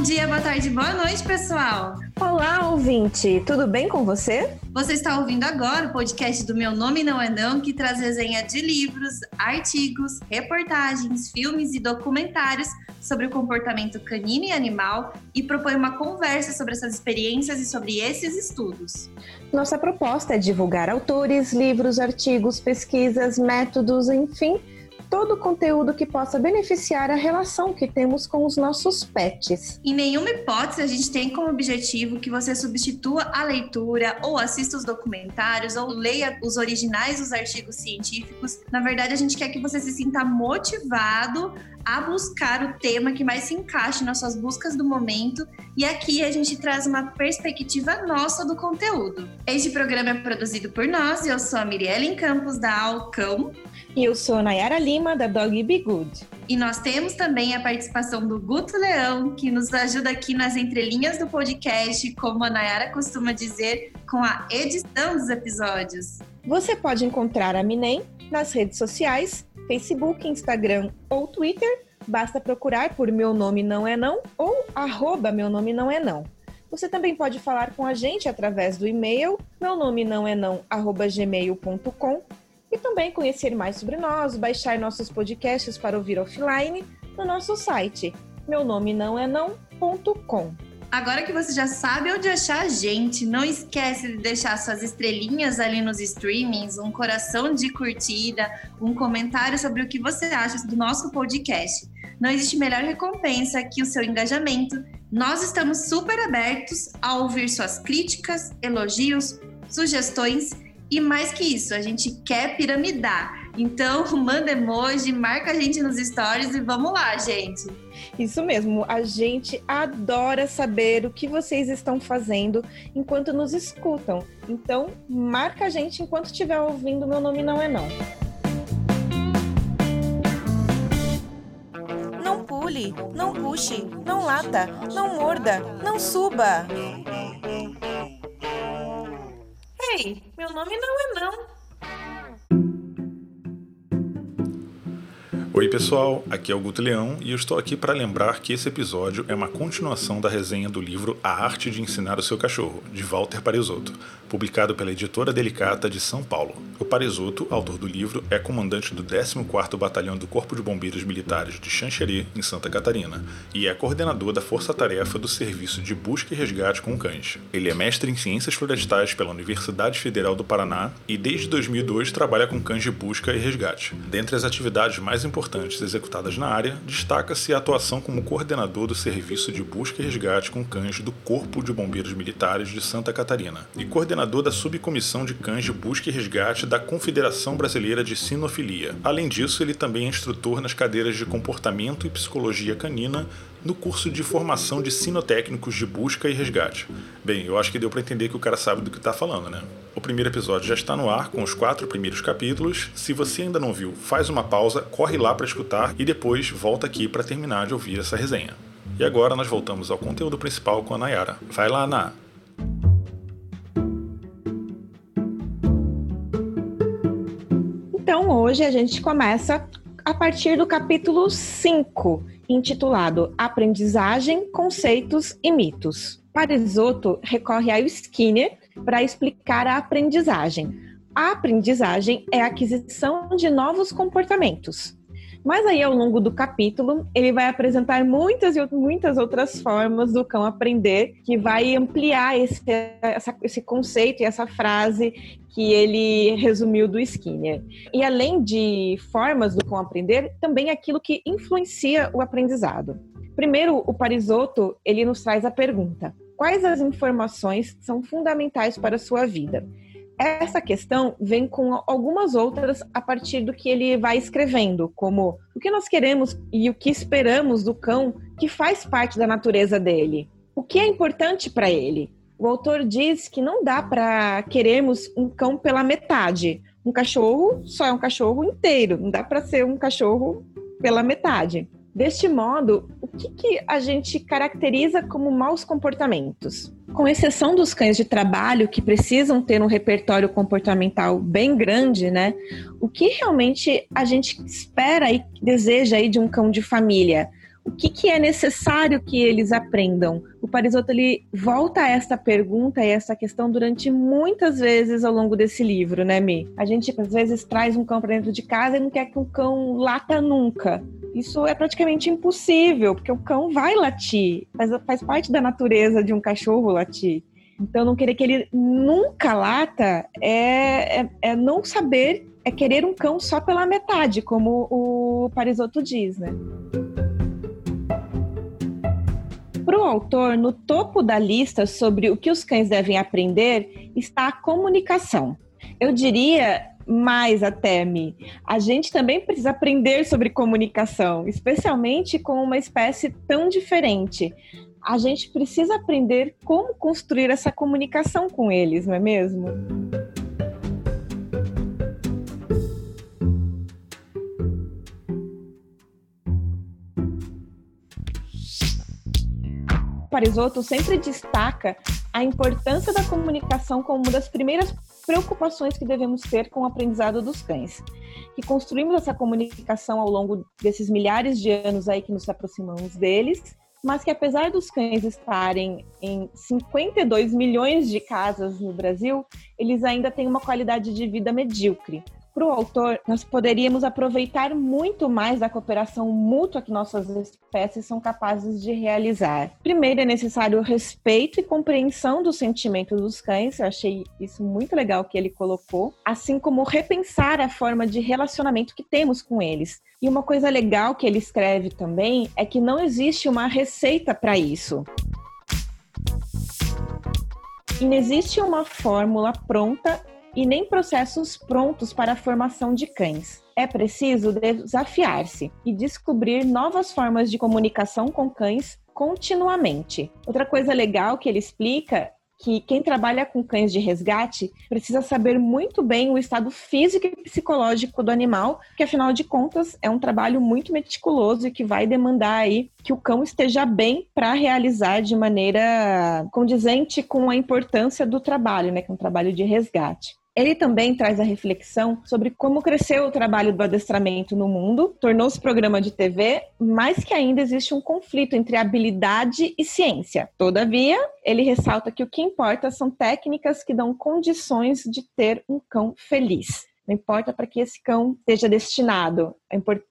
Bom dia, boa tarde, boa noite, pessoal. Olá, ouvinte, tudo bem com você? Você está ouvindo agora o podcast do Meu Nome Não É Não, que traz resenha de livros, artigos, reportagens, filmes e documentários sobre o comportamento canino e animal e propõe uma conversa sobre essas experiências e sobre esses estudos. Nossa proposta é divulgar autores, livros, artigos, pesquisas, métodos, enfim todo o conteúdo que possa beneficiar a relação que temos com os nossos pets. Em nenhuma hipótese a gente tem como objetivo que você substitua a leitura ou assista os documentários ou leia os originais dos artigos científicos. Na verdade, a gente quer que você se sinta motivado a buscar o tema que mais se encaixe nas suas buscas do momento e aqui a gente traz uma perspectiva nossa do conteúdo. Este programa é produzido por nós, eu sou a Mirielle Campos da Alcão. E eu sou a Nayara Lima da Dog Be Good. E nós temos também a participação do Guto Leão, que nos ajuda aqui nas entrelinhas do podcast, como a Nayara costuma dizer, com a edição dos episódios. Você pode encontrar a Minem nas redes sociais Facebook, Instagram ou Twitter, basta procurar por Meu Nome Não É Não ou arroba Meu Nome Não É Não. Você também pode falar com a gente através do e-mail meu nome não é não arroba gmail.com e também conhecer mais sobre nós, baixar nossos podcasts para ouvir offline no nosso site meu nome não é não.com. Agora que você já sabe onde achar a gente, não esquece de deixar suas estrelinhas ali nos streamings, um coração de curtida, um comentário sobre o que você acha do nosso podcast. Não existe melhor recompensa que o seu engajamento. Nós estamos super abertos a ouvir suas críticas, elogios, sugestões e mais que isso, a gente quer piramidar. Então, manda emoji, marca a gente nos stories e vamos lá, gente. Isso mesmo, a gente adora saber o que vocês estão fazendo enquanto nos escutam. Então, marca a gente enquanto estiver ouvindo Meu Nome Não É Não. Não pule, não puxe, não lata, não morda, não suba. Meu nome não é não. Oi, pessoal, aqui é o Guto Leão e eu estou aqui para lembrar que esse episódio é uma continuação da resenha do livro A Arte de Ensinar o Seu Cachorro, de Walter Parisotto, publicado pela editora Delicata de São Paulo. O Parisotto, autor do livro, é comandante do 14º Batalhão do Corpo de Bombeiros Militares de Xanxerê, em Santa Catarina, e é coordenador da força-tarefa do Serviço de Busca e Resgate com Cães. Ele é mestre em Ciências Florestais pela Universidade Federal do Paraná e desde 2002 trabalha com cães de busca e resgate. Dentre as atividades mais importantes importantes executadas na área, destaca-se a atuação como coordenador do Serviço de Busca e Resgate com Cães do Corpo de Bombeiros Militares de Santa Catarina e coordenador da Subcomissão de Cães de Busca e Resgate da Confederação Brasileira de Sinofilia. Além disso, ele também é instrutor nas cadeiras de Comportamento e Psicologia Canina no curso de formação de sinotécnicos de busca e resgate. Bem, eu acho que deu para entender que o cara sabe do que está falando, né? O primeiro episódio já está no ar com os quatro primeiros capítulos. Se você ainda não viu, faz uma pausa, corre lá para escutar e depois volta aqui para terminar de ouvir essa resenha. E agora nós voltamos ao conteúdo principal com a Nayara. Vai lá, Ana! Então hoje a gente começa a partir do capítulo 5, intitulado Aprendizagem, Conceitos e Mitos. Parisotto recorre ao Skinner para explicar a aprendizagem. A aprendizagem é a aquisição de novos comportamentos. Mas aí, ao longo do capítulo, ele vai apresentar muitas e muitas outras formas do cão aprender, que vai ampliar esse, essa, esse conceito e essa frase que ele resumiu do Skinner. E além de formas do cão aprender, também aquilo que influencia o aprendizado. Primeiro, o Parisotto, ele nos traz a pergunta: quais as informações são fundamentais para a sua vida? Essa questão vem com algumas outras a partir do que ele vai escrevendo, como o que nós queremos e o que esperamos do cão que faz parte da natureza dele. O que é importante para ele? O autor diz que não dá para queremos um cão pela metade. Um cachorro só é um cachorro inteiro, não dá para ser um cachorro pela metade. Deste modo, o que, que, a gente caracteriza como maus comportamentos? Com exceção dos cães de trabalho, que precisam ter um repertório comportamental bem grande, né? O que realmente a gente espera e deseja aí de um cão de família? O que, que é necessário que eles aprendam? O Parisotto ele volta a essa pergunta e essa questão durante muitas vezes ao longo desse livro, né, Mi? A gente às vezes traz um cão para dentro de casa e não quer que o cão lata nunca. Isso é praticamente impossível, porque o cão vai latir, faz, faz parte da natureza de um cachorro latir. Então, não querer que ele nunca lata é, é, é não saber, é querer um cão só pela metade, como o Parisotto diz, né? Para o autor, no topo da lista sobre o que os cães devem aprender está a comunicação. Eu diria mais até me. A gente também precisa aprender sobre comunicação, especialmente com uma espécie tão diferente. A gente precisa aprender como construir essa comunicação com eles, não é mesmo? Parisotto sempre destaca a importância da comunicação como uma das primeiras preocupações que devemos ter com o aprendizado dos cães. Que construímos essa comunicação ao longo desses milhares de anos aí que nos aproximamos deles, mas que apesar dos cães estarem em 52 milhões de casas no Brasil, eles ainda têm uma qualidade de vida medíocre para o autor, nós poderíamos aproveitar muito mais da cooperação mútua que nossas espécies são capazes de realizar. Primeiro, é necessário respeito e compreensão do sentimento dos cães, eu achei isso muito legal que ele colocou, assim como repensar a forma de relacionamento que temos com eles. E uma coisa legal que ele escreve também é que não existe uma receita para isso. E não existe uma fórmula pronta e nem processos prontos para a formação de cães. É preciso desafiar-se e descobrir novas formas de comunicação com cães continuamente. Outra coisa legal que ele explica que quem trabalha com cães de resgate precisa saber muito bem o estado físico e psicológico do animal, que afinal de contas é um trabalho muito meticuloso e que vai demandar aí que o cão esteja bem para realizar de maneira condizente com a importância do trabalho, né, que é um trabalho de resgate. Ele também traz a reflexão sobre como cresceu o trabalho do adestramento no mundo, tornou-se programa de TV, mas que ainda existe um conflito entre habilidade e ciência. Todavia, ele ressalta que o que importa são técnicas que dão condições de ter um cão feliz. Não importa para que esse cão esteja destinado,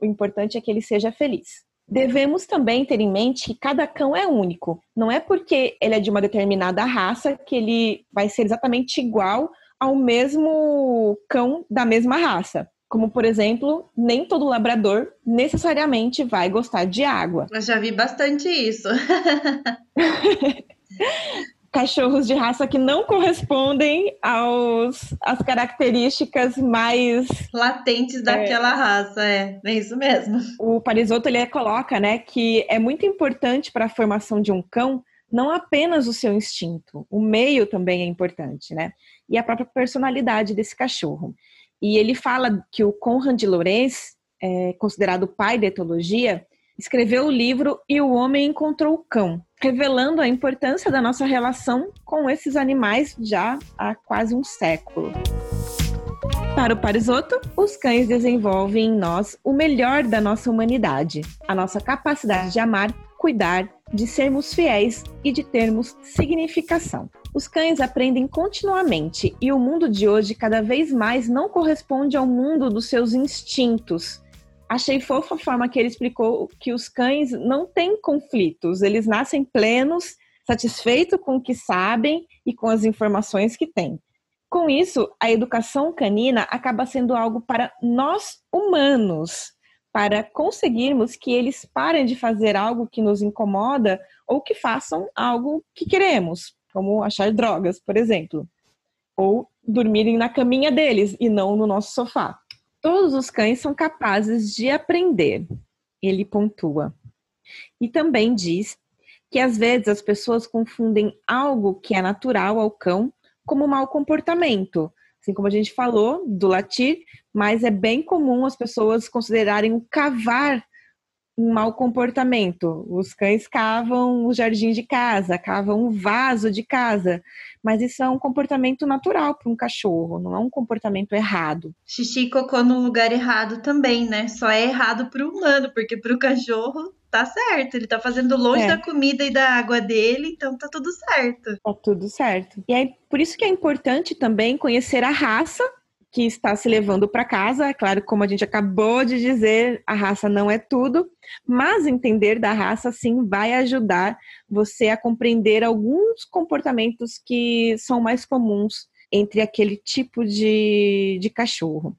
o importante é que ele seja feliz. Devemos também ter em mente que cada cão é único. Não é porque ele é de uma determinada raça que ele vai ser exatamente igual ao mesmo cão da mesma raça. Como, por exemplo, nem todo labrador necessariamente vai gostar de água. Eu já vi bastante isso. Cachorros de raça que não correspondem aos, às características mais latentes daquela é, raça, é, é isso mesmo. O Parisotto ele coloca, né, que é muito importante para a formação de um cão não apenas o seu instinto, o meio também é importante, né? E a própria personalidade desse cachorro. E ele fala que o Conrad de Lorenz, é, considerado o pai da etologia, escreveu o livro E o Homem Encontrou o Cão, revelando a importância da nossa relação com esses animais já há quase um século. Para o Parisotto, os cães desenvolvem em nós o melhor da nossa humanidade, a nossa capacidade de amar, cuidar, de sermos fiéis e de termos significação. Os cães aprendem continuamente e o mundo de hoje cada vez mais não corresponde ao mundo dos seus instintos. Achei fofa a forma que ele explicou que os cães não têm conflitos, eles nascem plenos, satisfeitos com o que sabem e com as informações que têm. Com isso, a educação canina acaba sendo algo para nós humanos, para conseguirmos que eles parem de fazer algo que nos incomoda ou que façam algo que queremos, como achar drogas, por exemplo, ou dormirem na caminha deles e não no nosso sofá. Todos os cães são capazes de aprender, ele pontua. E também diz que às vezes as pessoas confundem algo que é natural ao cão como mau comportamento, assim como a gente falou do latir, mas é bem comum as pessoas considerarem o cavar um mau comportamento. Os cães cavam o jardim de casa, cavam o vaso de casa, mas isso é um comportamento natural para um cachorro, não é um comportamento errado. Xixi e cocô no lugar errado também, né? Só é errado para o humano, porque para o cachorro tá certo. Ele tá fazendo longe é. da comida e da água dele, então tá tudo certo. Tá tudo certo. E aí, por isso que é importante também conhecer a raça que está se levando para casa. É claro, como a gente acabou de dizer, a raça não é tudo, mas entender da raça sim vai ajudar você a compreender alguns comportamentos que são mais comuns entre aquele tipo de, de cachorro.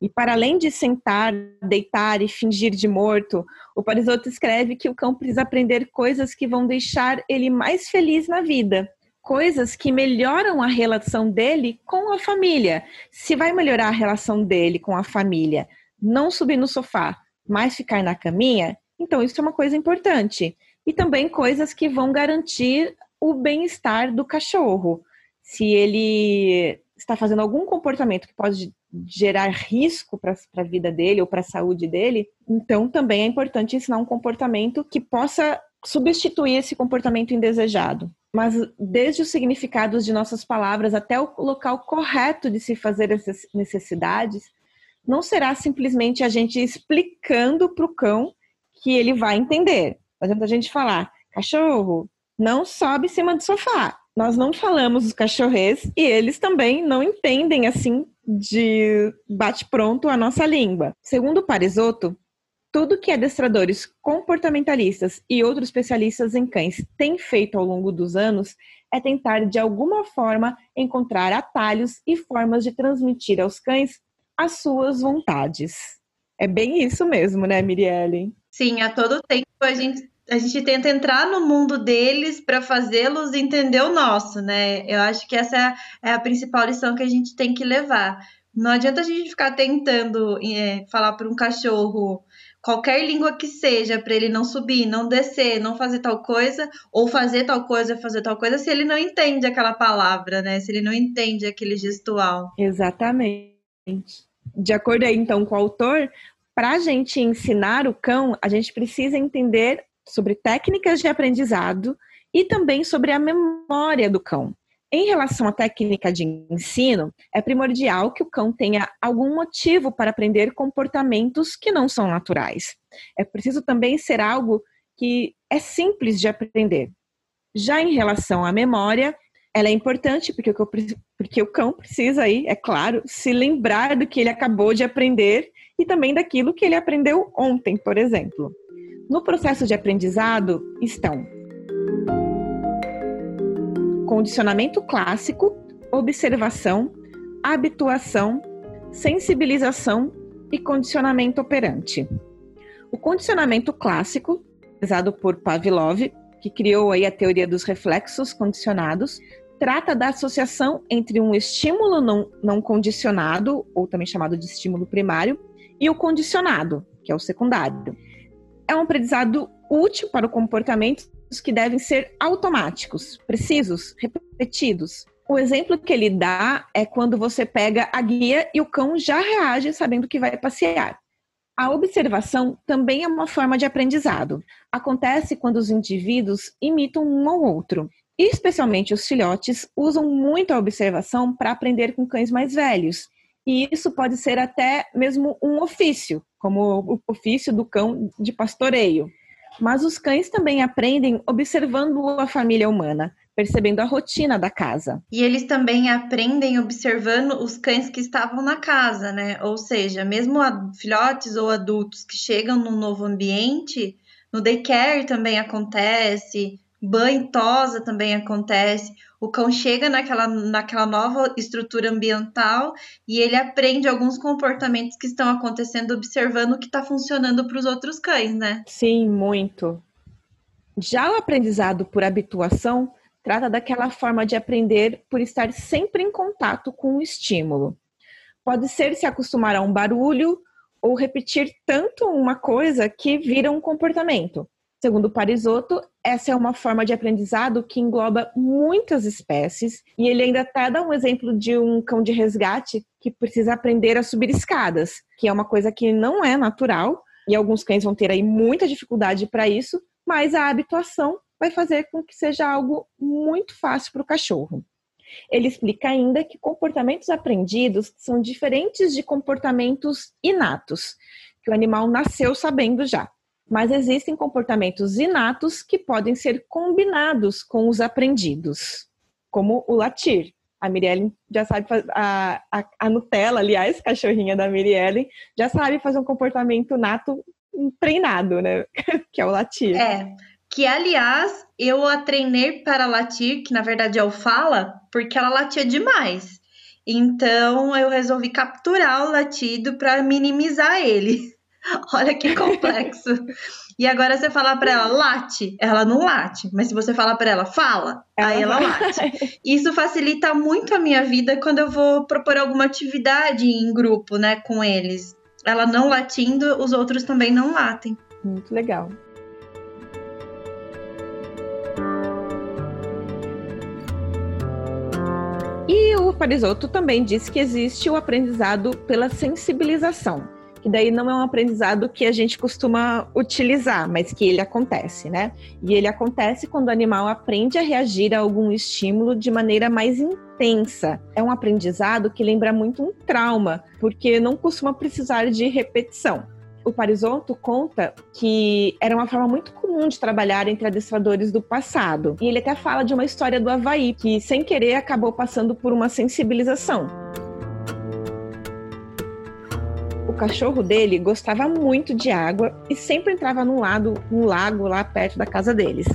E para além de sentar, deitar e fingir de morto, o Parisotto escreve que o cão precisa aprender coisas que vão deixar ele mais feliz na vida coisas que melhoram a relação dele com a família. Se vai melhorar a relação dele com a família, não subir no sofá, mas ficar na caminha, então isso é uma coisa importante. E também coisas que vão garantir o bem-estar do cachorro. Se ele está fazendo algum comportamento que pode gerar risco para a vida dele ou para a saúde dele, então também é importante ensinar um comportamento que possa substituir esse comportamento indesejado mas desde os significados de nossas palavras até o local correto de se fazer essas necessidades, não será simplesmente a gente explicando para o cão que ele vai entender. Não adianta a gente falar, cachorro, não sobe em cima do sofá. Nós não falamos os cachorrês e eles também não entendem assim de bate-pronto a nossa língua. Segundo Parisotto, tudo que adestradores comportamentalistas e outros especialistas em cães têm feito ao longo dos anos é tentar, de alguma forma, encontrar atalhos e formas de transmitir aos cães as suas vontades. É bem isso mesmo, né, Mirielle? Sim, a todo tempo a gente, a gente tenta entrar no mundo deles para fazê-los entender o nosso, né? Eu acho que essa é a, principal lição que a gente tem que levar. Não adianta a gente ficar tentando é, falar para um cachorro qualquer língua que seja, para ele não subir, não descer, não fazer tal coisa, ou fazer tal coisa, fazer tal coisa, se ele não entende aquela palavra, né? Se ele não entende aquele gestual. Exatamente. De acordo aí, então, com o autor, para a gente ensinar o cão, a gente precisa entender sobre técnicas de aprendizado e também sobre a memória do cão. Em relação à técnica de ensino, é primordial que o cão tenha algum motivo para aprender comportamentos que não são naturais. É preciso também ser algo que é simples de aprender. Já em relação à memória, ela é importante porque o, porque o cão precisa aí, é claro, se lembrar do que ele acabou de aprender e também daquilo que ele aprendeu ontem, por exemplo. No processo de aprendizado estão condicionamento clássico, observação, habituação, sensibilização e condicionamento operante. O condicionamento clássico, usado por Pavlov, que criou aí a teoria dos reflexos condicionados, trata da associação entre um estímulo não, não condicionado, ou também chamado de estímulo primário, e o condicionado, que é o secundário. É um aprendizado útil para o comportamento que devem ser automáticos, precisos, repetidos. O exemplo que ele dá é quando você pega a guia e o cão já reage sabendo que vai passear. A observação também é uma forma de aprendizado. Acontece quando os indivíduos imitam um ao outro. Especialmente os filhotes usam muito a observação para aprender com cães mais velhos. E isso pode ser até mesmo um ofício, como o ofício do cão de pastoreio. Mas os cães também aprendem observando a família humana, percebendo a rotina da casa. E eles também aprendem observando os cães que estavam na casa, né? Ou seja, mesmo filhotes ou adultos que chegam num novo ambiente, no daycare também acontece, banho tosa também acontece. O cão chega naquela, naquela nova estrutura ambiental e ele aprende alguns comportamentos que estão acontecendo, observando o que está funcionando para os outros cães, né? Sim, muito. Já o aprendizado por habituação trata daquela forma de aprender por estar sempre em contato com o estímulo. Pode ser se acostumar a um barulho ou repetir tanto uma coisa que vira um comportamento. Segundo Parisotto, essa é uma forma de aprendizado que engloba muitas espécies e ele ainda até dá um exemplo de um cão de resgate que precisa aprender a subir escadas, que é uma coisa que não é natural e alguns cães vão ter aí muita dificuldade para isso, mas a habituação vai fazer com que seja algo muito fácil para o cachorro. Ele explica ainda que comportamentos aprendidos são diferentes de comportamentos inatos, que o animal nasceu sabendo já. Mas existem comportamentos inatos que podem ser combinados com os aprendidos, como o latir. A Mirielle já sabe a, a, a, Nutella, aliás, cachorrinha da Mirielle, já sabe fazer um comportamento nato treinado, né? que é o latir. É, que aliás, eu a treinei para latir, que na verdade é o fala, porque ela latia demais. Então eu resolvi capturar o latido para minimizar ele. Olha que complexo. e agora você falar para ela late, ela não late, mas se você falar para ela fala, ela aí ela late. Isso facilita muito a minha vida quando eu vou propor alguma atividade em grupo, né, com eles. Ela não latindo, os outros também não latem. Muito legal. E o Parisotto também disse que existe o aprendizado pela sensibilização que daí não é um aprendizado que a gente costuma utilizar, mas que ele acontece, né? E ele acontece quando o animal aprende a reagir a algum estímulo de maneira mais intensa. É um aprendizado que lembra muito um trauma, porque não costuma precisar de repetição. O Parisotto conta que era uma forma muito comum de trabalhar entre adestradores do passado. E ele até fala de uma história do Havaí, que sem querer acabou passando por uma sensibilização cachorro dele gostava muito de água e sempre entrava no, lado, no lago lá perto da casa deles.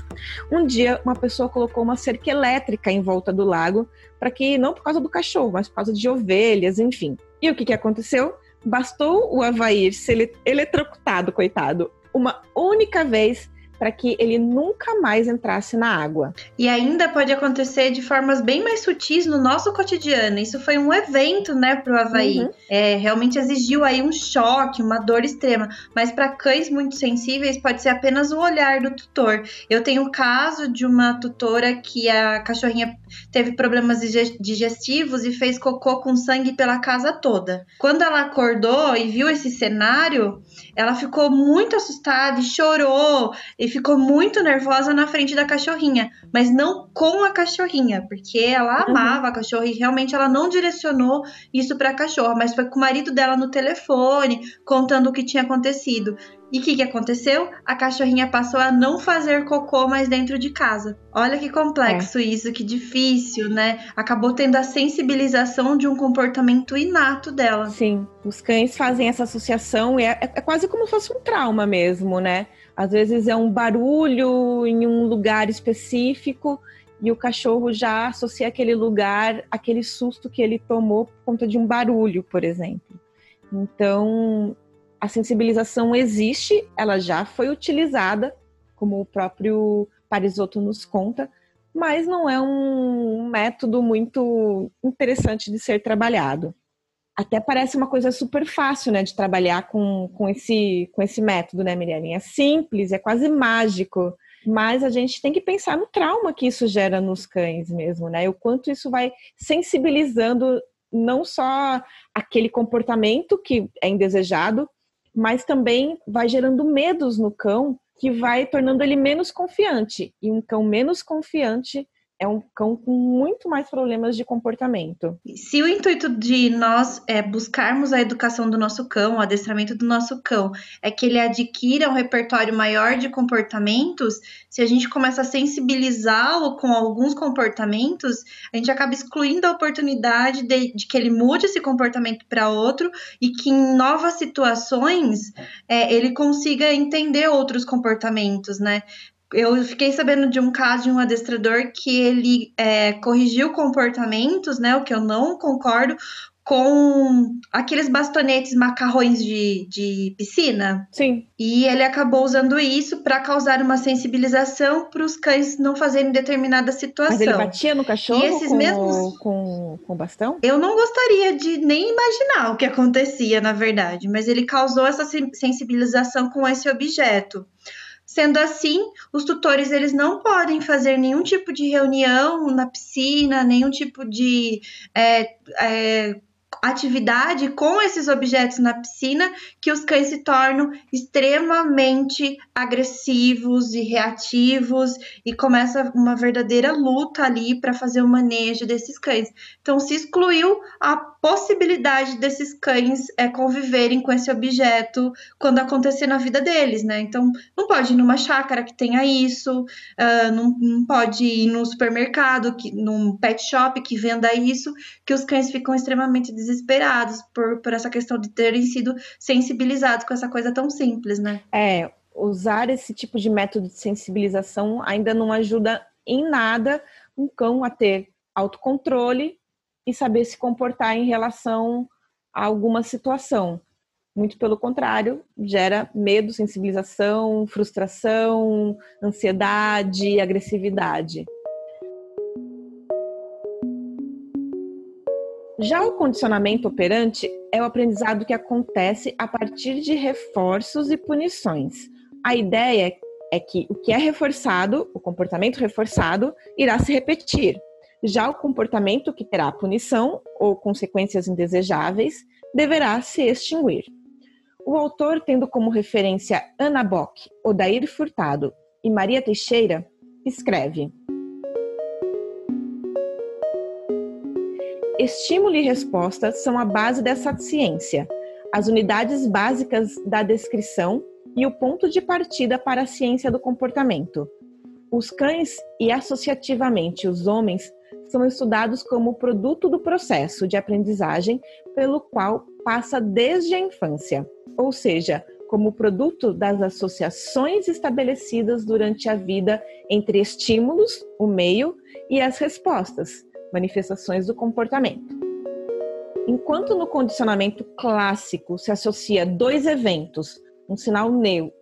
Um dia, uma pessoa colocou uma cerca elétrica em volta do lago para que, não por causa do cachorro, mas por causa de ovelhas, enfim. E o que, que aconteceu? Bastou o Havaí ser eletrocutado, coitado, uma única vez para que ele nunca mais entrasse na água. E ainda pode acontecer de formas bem mais sutis no nosso cotidiano. Isso foi um evento, né, para o Havaí. Uhum. É, realmente exigiu aí um choque, uma dor extrema. Mas para cães muito sensíveis pode ser apenas o olhar do tutor. Eu tenho o caso de uma tutora que a cachorrinha teve problemas digestivos e fez cocô com sangue pela casa toda. Quando ela acordou e viu esse cenário, ela ficou muito assustada e chorou e ficou muito nervosa na frente da cachorrinha, mas não com a cachorrinha, porque ela uhum. amava a cachorra e realmente ela não direcionou isso para a cachorra, mas foi com o marido dela no telefone contando o que tinha acontecido. E o que, que aconteceu? A cachorrinha passou a não fazer cocô mais dentro de casa. Olha que complexo é. isso, que difícil, né? Acabou tendo a sensibilização de um comportamento inato dela. Sim, os cães fazem essa associação e é, é, é quase como se fosse um trauma mesmo, né? Às vezes é um barulho em um lugar específico e o cachorro já associa aquele lugar, aquele susto que ele tomou por conta de um barulho, por exemplo. Então, a sensibilização existe, ela já foi utilizada, como o próprio Parisotto nos conta, mas não é um método muito interessante de ser trabalhado. Até parece uma coisa super fácil, né, de trabalhar com, com, esse, com esse método, né, Miriam? É simples, é quase mágico, mas a gente tem que pensar no trauma que isso gera nos cães mesmo, né? O quanto isso vai sensibilizando não só aquele comportamento que é indesejado, mas também vai gerando medos no cão que vai tornando ele menos confiante. E um cão menos confiante é um cão com muito mais problemas de comportamento. Se o intuito de nós é buscarmos a educação do nosso cão, o adestramento do nosso cão, é que ele adquira um repertório maior de comportamentos, se a gente começa a sensibilizá-lo com alguns comportamentos, a gente acaba excluindo a oportunidade de, de que ele mude esse comportamento para outro e que em novas situações é, ele consiga entender outros comportamentos, né? Eu fiquei sabendo de um caso de um adestrador que ele é, corrigiu comportamentos, né? O que eu não concordo, com aqueles bastonetes macarrões de, de piscina. Sim. E ele acabou usando isso para causar uma sensibilização para os cães não fazerem determinada situação. Mas ele batia no cachorro e esses com, mesmos... com, com bastão? Eu não gostaria de nem imaginar o que acontecia, na verdade, mas ele causou essa sensibilização com esse objeto. Sendo assim, os tutores eles não podem fazer nenhum tipo de reunião na piscina, nenhum tipo de é, é, atividade com esses objetos na piscina que os cães se tornam extremamente agressivos e reativos e começa uma verdadeira luta ali para fazer o manejo desses cães. Então se excluiu a possibilidade desses cães é, conviverem com esse objeto quando acontecer na vida deles, né? Então não pode ir numa chácara que tenha isso, uh, não, não pode ir no supermercado, que, num pet shop que venda isso, que os cães ficam extremamente desesperados por, por essa questão de terem sido sensibilizados com essa coisa tão simples, né? É, usar esse tipo de método de sensibilização ainda não ajuda em nada um cão a ter autocontrole e saber se comportar em relação a alguma situação. Muito pelo contrário, gera medo, sensibilização, frustração, ansiedade, agressividade. Já o condicionamento operante é o aprendizado que acontece a partir de reforços e punições. A ideia é que o que é reforçado, o comportamento reforçado, irá se repetir. Já o comportamento que terá punição ou consequências indesejáveis deverá se extinguir. O autor, tendo como referência Ana Bock, Odair Furtado e Maria Teixeira, escreve: Estímulo e resposta são a base dessa ciência, as unidades básicas da descrição e o ponto de partida para a ciência do comportamento. Os cães e associativamente os homens são estudados como produto do processo de aprendizagem pelo qual passa desde a infância, ou seja, como produto das associações estabelecidas durante a vida entre estímulos, o meio, e as respostas, manifestações do comportamento. Enquanto no condicionamento clássico se associa dois eventos, um sinal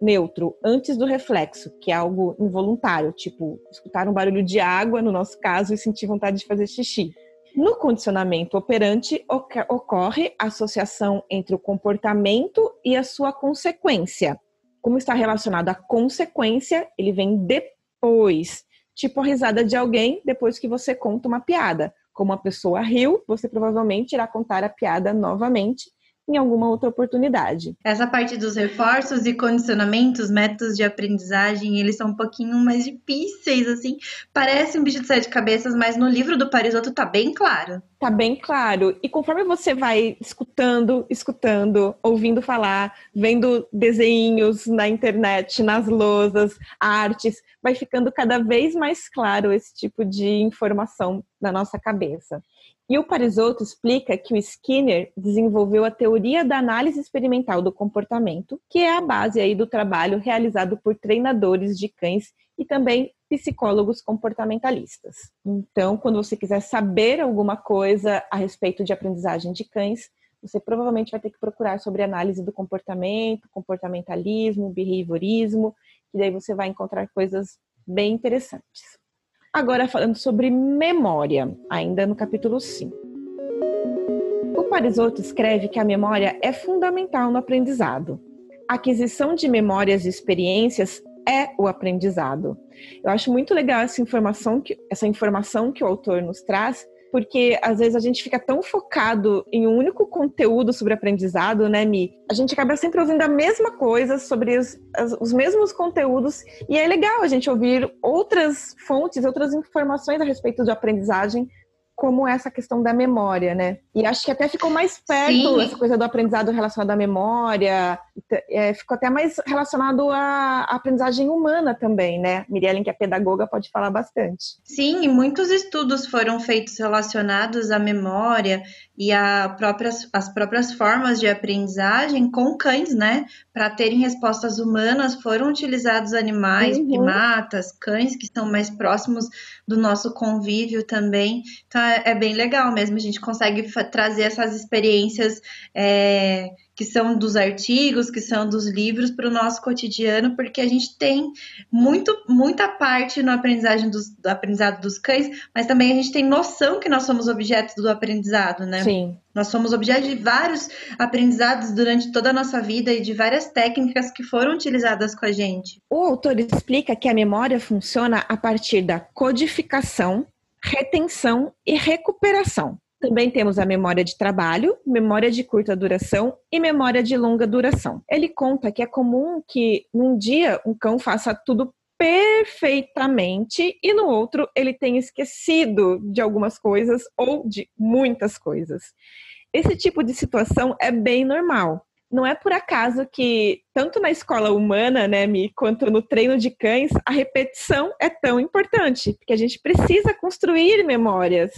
neutro antes do reflexo, que é algo involuntário, tipo escutar um barulho de água, no nosso caso, e sentir vontade de fazer xixi. No condicionamento operante, ocorre a associação entre o comportamento e a sua consequência. Como está relacionado à consequência, ele vem depois tipo a risada de alguém depois que você conta uma piada. Como a pessoa riu, você provavelmente irá contar a piada novamente em alguma outra oportunidade. Essa parte dos reforços e condicionamentos, métodos de aprendizagem, eles são um pouquinho mais difíceis, assim. Parece um bicho de sete cabeças, mas no livro do Parisotto tá bem claro. Tá bem claro. E conforme você vai escutando, escutando, ouvindo falar, vendo desenhos na internet, nas lousas, artes, vai ficando cada vez mais claro esse tipo de informação na nossa cabeça. E o Parisotto explica que o Skinner desenvolveu a teoria da análise experimental do comportamento, que é a base aí do trabalho realizado por treinadores de cães e também psicólogos comportamentalistas. Então, quando você quiser saber alguma coisa a respeito de aprendizagem de cães, você provavelmente vai ter que procurar sobre análise do comportamento, comportamentalismo, behaviorismo, que daí você vai encontrar coisas bem interessantes. Agora falando sobre memória, ainda no capítulo 5. O Parisotto escreve que a memória é fundamental no aprendizado. A aquisição de memórias e experiências é o aprendizado. Eu acho muito legal essa informação que, essa informação que o autor nos traz, porque às vezes a gente fica tão focado em um único conteúdo sobre aprendizado, né, Mi? A gente acaba sempre ouvindo a mesma coisa sobre os, as, os mesmos conteúdos, e é legal a gente ouvir outras fontes, outras informações a respeito de aprendizagem como essa questão da memória, né? E acho que até ficou mais perto Sim. essa coisa do aprendizado relacionado à memória, é, ficou até mais relacionado à aprendizagem humana também, né? Miriellen, que é pedagoga, pode falar bastante. Sim, muitos estudos foram feitos relacionados à memória e a próprias, as próprias formas de aprendizagem com cães, né? Para terem respostas humanas, foram utilizados animais, uhum. primatas, cães que são mais próximos do nosso convívio também. Então, é, bem legal mesmo, a gente consegue trazer essas experiências é, que são dos artigos, que são dos livros para o nosso cotidiano, porque a gente tem muito, muita parte no aprendizagem dos, do aprendizado dos cães, mas também a gente tem noção que nós somos objetos do aprendizado, né? Sim. Nós somos objeto de vários aprendizados durante toda a nossa vida e de várias técnicas que foram utilizadas com a gente. O autor explica que a memória funciona a partir da codificação retenção e recuperação. Também temos a memória de trabalho, memória de curta duração e memória de longa duração. Ele conta que é comum que num dia um cão faça tudo perfeitamente e no outro ele tenha esquecido de algumas coisas ou de muitas coisas. Esse tipo de situação é bem normal. Não é por acaso que, tanto na escola humana, né, Mi, quanto no treino de cães, a repetição é tão importante, porque a gente precisa construir memórias.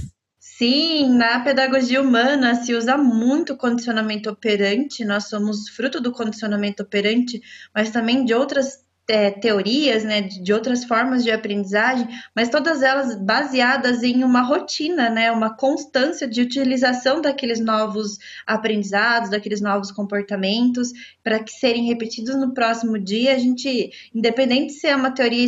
Sim, na pedagogia humana se usa muito condicionamento operante, nós somos fruto do condicionamento operante, mas também de outras é, teorias, né, de outras formas de aprendizagem, mas todas elas baseadas em uma rotina, né, uma constância de utilização daqueles novos aprendizados, daqueles novos comportamentos, para que serem repetidos no próximo dia. A gente, independente se é uma teoria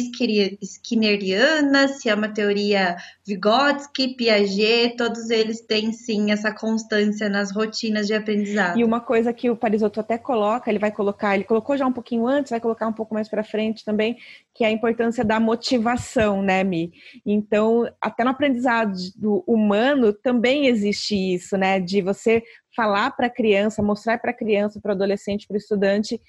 skinneriana, se é uma teoria Vygotsky, Piaget, todos eles têm sim essa constância nas rotinas de aprendizado. E uma coisa que o Parisotto até coloca, ele vai colocar, ele colocou já um pouquinho antes, vai colocar um pouco mais para frente também, que é a importância da motivação, né, Mi? Então, até no aprendizado humano também existe isso, né, de você falar para a criança, mostrar para a criança, para o adolescente, para o estudante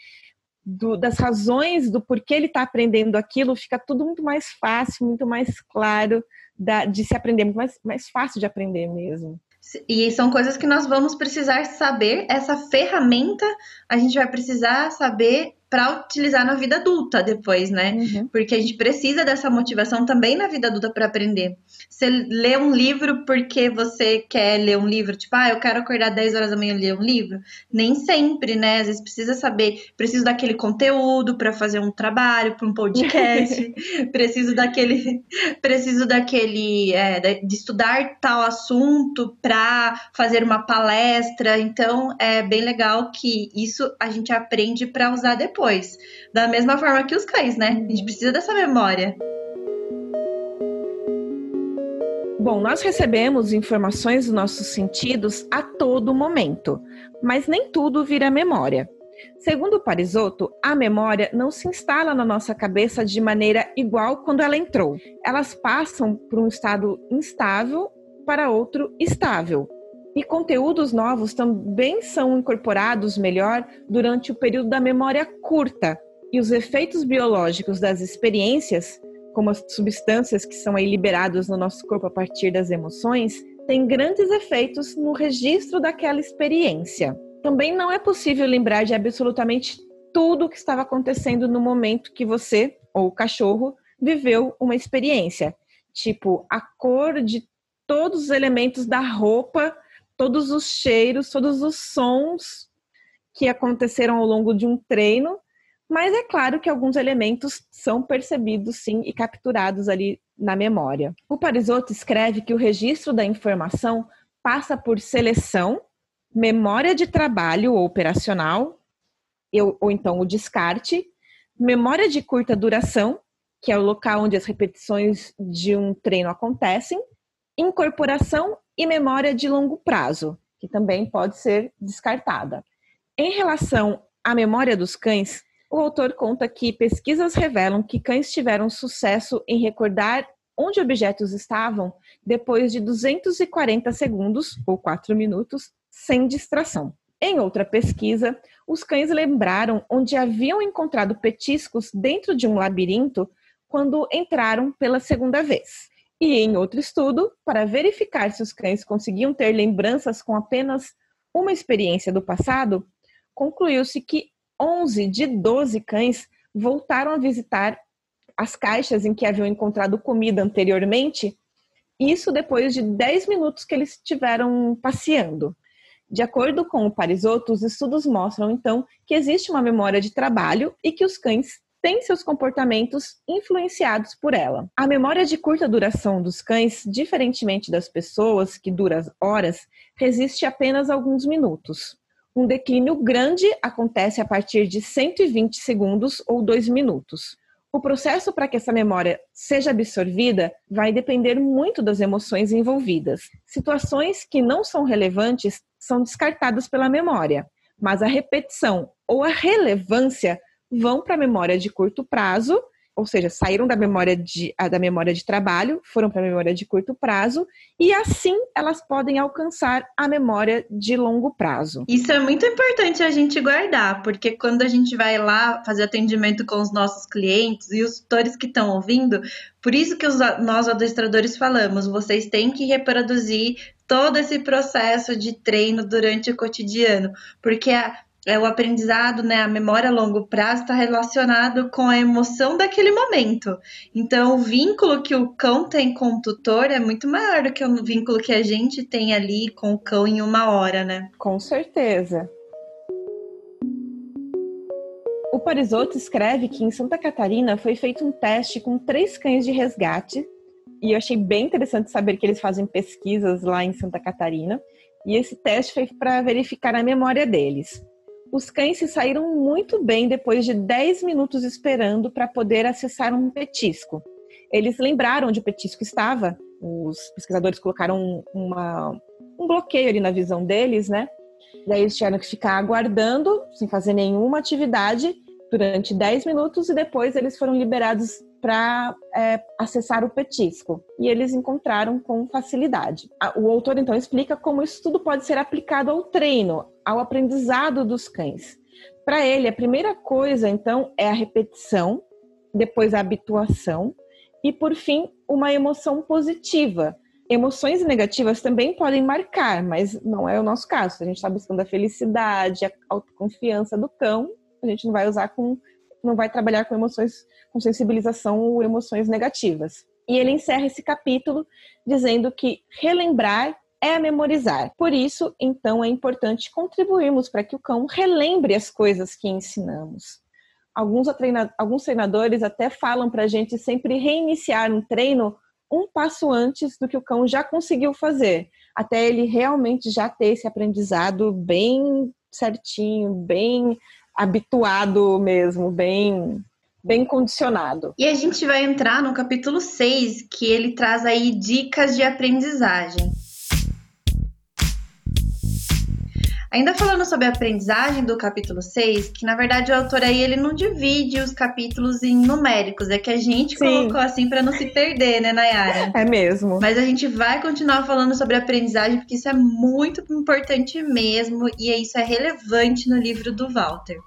do, das razões do porquê ele está aprendendo aquilo, fica tudo muito mais fácil, muito mais claro da, de se aprender, mais, mais fácil de aprender mesmo. E são coisas que nós vamos precisar saber. Essa ferramenta a gente vai precisar saber para utilizar na vida adulta depois, né? Uhum. Porque a gente precisa dessa motivação também na vida adulta para aprender. Você lê um livro porque você quer ler um livro, tipo, ah, eu quero acordar 10 horas da manhã e ler um livro. Nem sempre, né? Às vezes precisa saber, preciso daquele conteúdo para fazer um trabalho, para um podcast, preciso daquele, preciso daquele, é, de estudar tal assunto para fazer uma palestra. Então, é bem legal que isso a gente aprende para usar depois. Da mesma forma que os cães, né? A gente precisa dessa memória. Bom, nós recebemos informações dos nossos sentidos a todo momento, mas nem tudo vira memória. Segundo o Parisotto, a memória não se instala na nossa cabeça de maneira igual quando ela entrou. Elas passam por um estado instável para outro estável. E conteúdos novos também são incorporados melhor durante o período da memória curta. E os efeitos biológicos das experiências, como as substâncias que são aí liberadas no nosso corpo a partir das emoções, têm grandes efeitos no registro daquela experiência. Também não é possível lembrar de absolutamente tudo o que estava acontecendo no momento que você ou o cachorro viveu uma experiência, tipo a cor de todos os elementos da roupa todos os cheiros, todos os sons que aconteceram ao longo de um treino, mas é claro que alguns elementos são percebidos sim e capturados ali na memória. O Parisotto escreve que o registro da informação passa por seleção, memória de trabalho operacional, ou então o descarte, memória de curta duração, que é o local onde as repetições de um treino acontecem, incorporação e memória de longo prazo, que também pode ser descartada. Em relação à memória dos cães, o autor conta que pesquisas revelam que cães tiveram sucesso em recordar onde objetos estavam depois de 240 segundos ou 4 minutos sem distração. Em outra pesquisa, os cães lembraram onde haviam encontrado petiscos dentro de um labirinto quando entraram pela segunda vez. E em outro estudo, para verificar se os cães conseguiam ter lembranças com apenas uma experiência do passado, concluiu-se que 11 de 12 cães voltaram a visitar as caixas em que haviam encontrado comida anteriormente, isso depois de 10 minutos que eles estiveram passeando. De acordo com o Parisotto, os estudos mostram então que existe uma memória de trabalho e que os cães têm seus comportamentos influenciados por ela. A memória de curta duração dos cães, diferentemente das pessoas, que dura horas, resiste apenas alguns minutos. Um declínio grande acontece a partir de 120 segundos ou 2 minutos. O processo para que essa memória seja absorvida vai depender muito das emoções envolvidas. Situações que não são relevantes são descartadas pela memória, mas a repetição ou a relevância vão para a memória de curto prazo ou seja, saíram da memória de, da memória de trabalho, foram para a memória de curto prazo, e assim elas podem alcançar a memória de longo prazo. Isso é muito importante a gente guardar, porque quando a gente vai lá fazer atendimento com os nossos clientes e os tutores que estão ouvindo, por isso que os, nós adestradores falamos, vocês têm que reproduzir todo esse processo de treino durante o cotidiano, porque a, é, o aprendizado, né, a memória a longo prazo está relacionado com a emoção daquele momento. Então, o vínculo que o cão tem com o tutor é muito maior do que o vínculo que a gente tem ali com o cão em uma hora, né? Com certeza. O Parisotto escreve que em Santa Catarina foi feito um teste com três cães de resgate, e eu achei bem interessante saber que eles fazem pesquisas lá em Santa Catarina, e esse teste foi para verificar a memória deles. Os cães se saíram muito bem depois de 10 minutos esperando para poder acessar um petisco. Eles lembraram onde o petisco estava, os pesquisadores colocaram uma, um bloqueio ali na visão deles, né? Daí eles tiveram que ficar aguardando, sem fazer nenhuma atividade, durante 10 minutos e depois eles foram liberados para é, acessar o petisco. E eles encontraram com facilidade. O autor então explica como isso tudo pode ser aplicado ao treino, ao aprendizado dos cães. Para ele, a primeira coisa então é a repetição, depois a habituação e por fim uma emoção positiva. Emoções negativas também podem marcar, mas não é o nosso caso. A gente está buscando a felicidade, a autoconfiança do cão, a gente não vai usar com não vai trabalhar com emoções, com sensibilização ou emoções negativas. E ele encerra esse capítulo dizendo que relembrar é memorizar. Por isso, então, é importante contribuirmos para que o cão relembre as coisas que ensinamos. Alguns, alguns treinadores até falam para a gente sempre reiniciar um treino um passo antes do que o cão já conseguiu fazer, até ele realmente já ter esse aprendizado bem certinho, bem habituado mesmo, bem bem condicionado. E a gente vai entrar no capítulo 6, que ele traz aí dicas de aprendizagem. Ainda falando sobre a aprendizagem do capítulo 6, que na verdade o autor aí ele não divide os capítulos em numéricos, é que a gente Sim. colocou assim para não se perder, né, Nayara? É mesmo. Mas a gente vai continuar falando sobre aprendizagem porque isso é muito importante mesmo e isso é relevante no livro do Walter.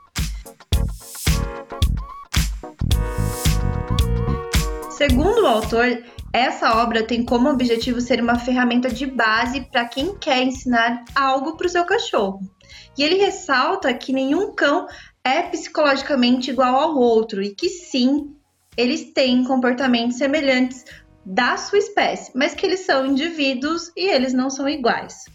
Segundo o autor, essa obra tem como objetivo ser uma ferramenta de base para quem quer ensinar algo para o seu cachorro. E ele ressalta que nenhum cão é psicologicamente igual ao outro e que sim, eles têm comportamentos semelhantes da sua espécie, mas que eles são indivíduos e eles não são iguais.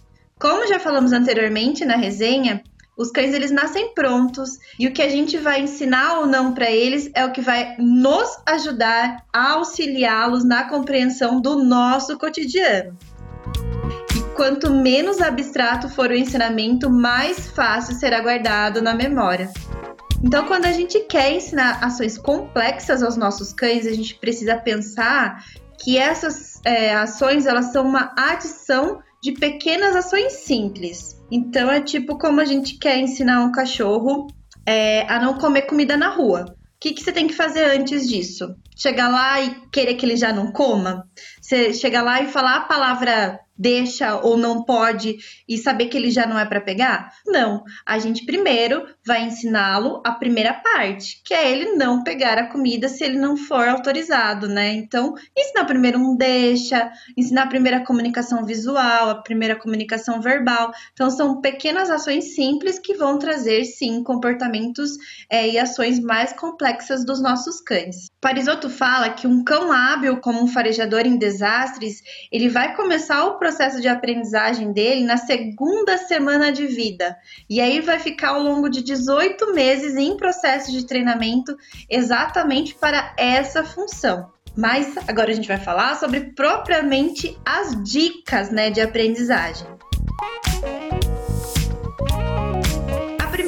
Como já falamos anteriormente na resenha, os cães eles nascem prontos e o que a gente vai ensinar ou não para eles é o que vai nos ajudar a auxiliá-los na compreensão do nosso cotidiano. E quanto menos abstrato for o ensinamento, mais fácil será guardado na memória. Então, quando a gente quer ensinar ações complexas aos nossos cães, a gente precisa pensar que essas é, ações elas são uma adição de pequenas ações simples. Então é tipo como a gente quer ensinar um cachorro é, a não comer comida na rua. O que, que você tem que fazer antes disso? Chegar lá e querer que ele já não coma? Você chegar lá e falar a palavra deixa ou não pode e saber que ele já não é para pegar? Não. A gente primeiro vai ensiná-lo a primeira parte, que é ele não pegar a comida se ele não for autorizado, né? Então, ensinar primeiro um deixa, ensinar a primeira comunicação visual, a primeira comunicação verbal. Então, são pequenas ações simples que vão trazer, sim, comportamentos é, e ações mais complexas dos nossos cães. Parisotto fala que um cão hábil como um farejador em desastres, ele vai começar o processo de aprendizagem dele na segunda semana de vida. E aí vai ficar ao longo de 18 meses em processo de treinamento exatamente para essa função. Mas agora a gente vai falar sobre propriamente as dicas né, de aprendizagem.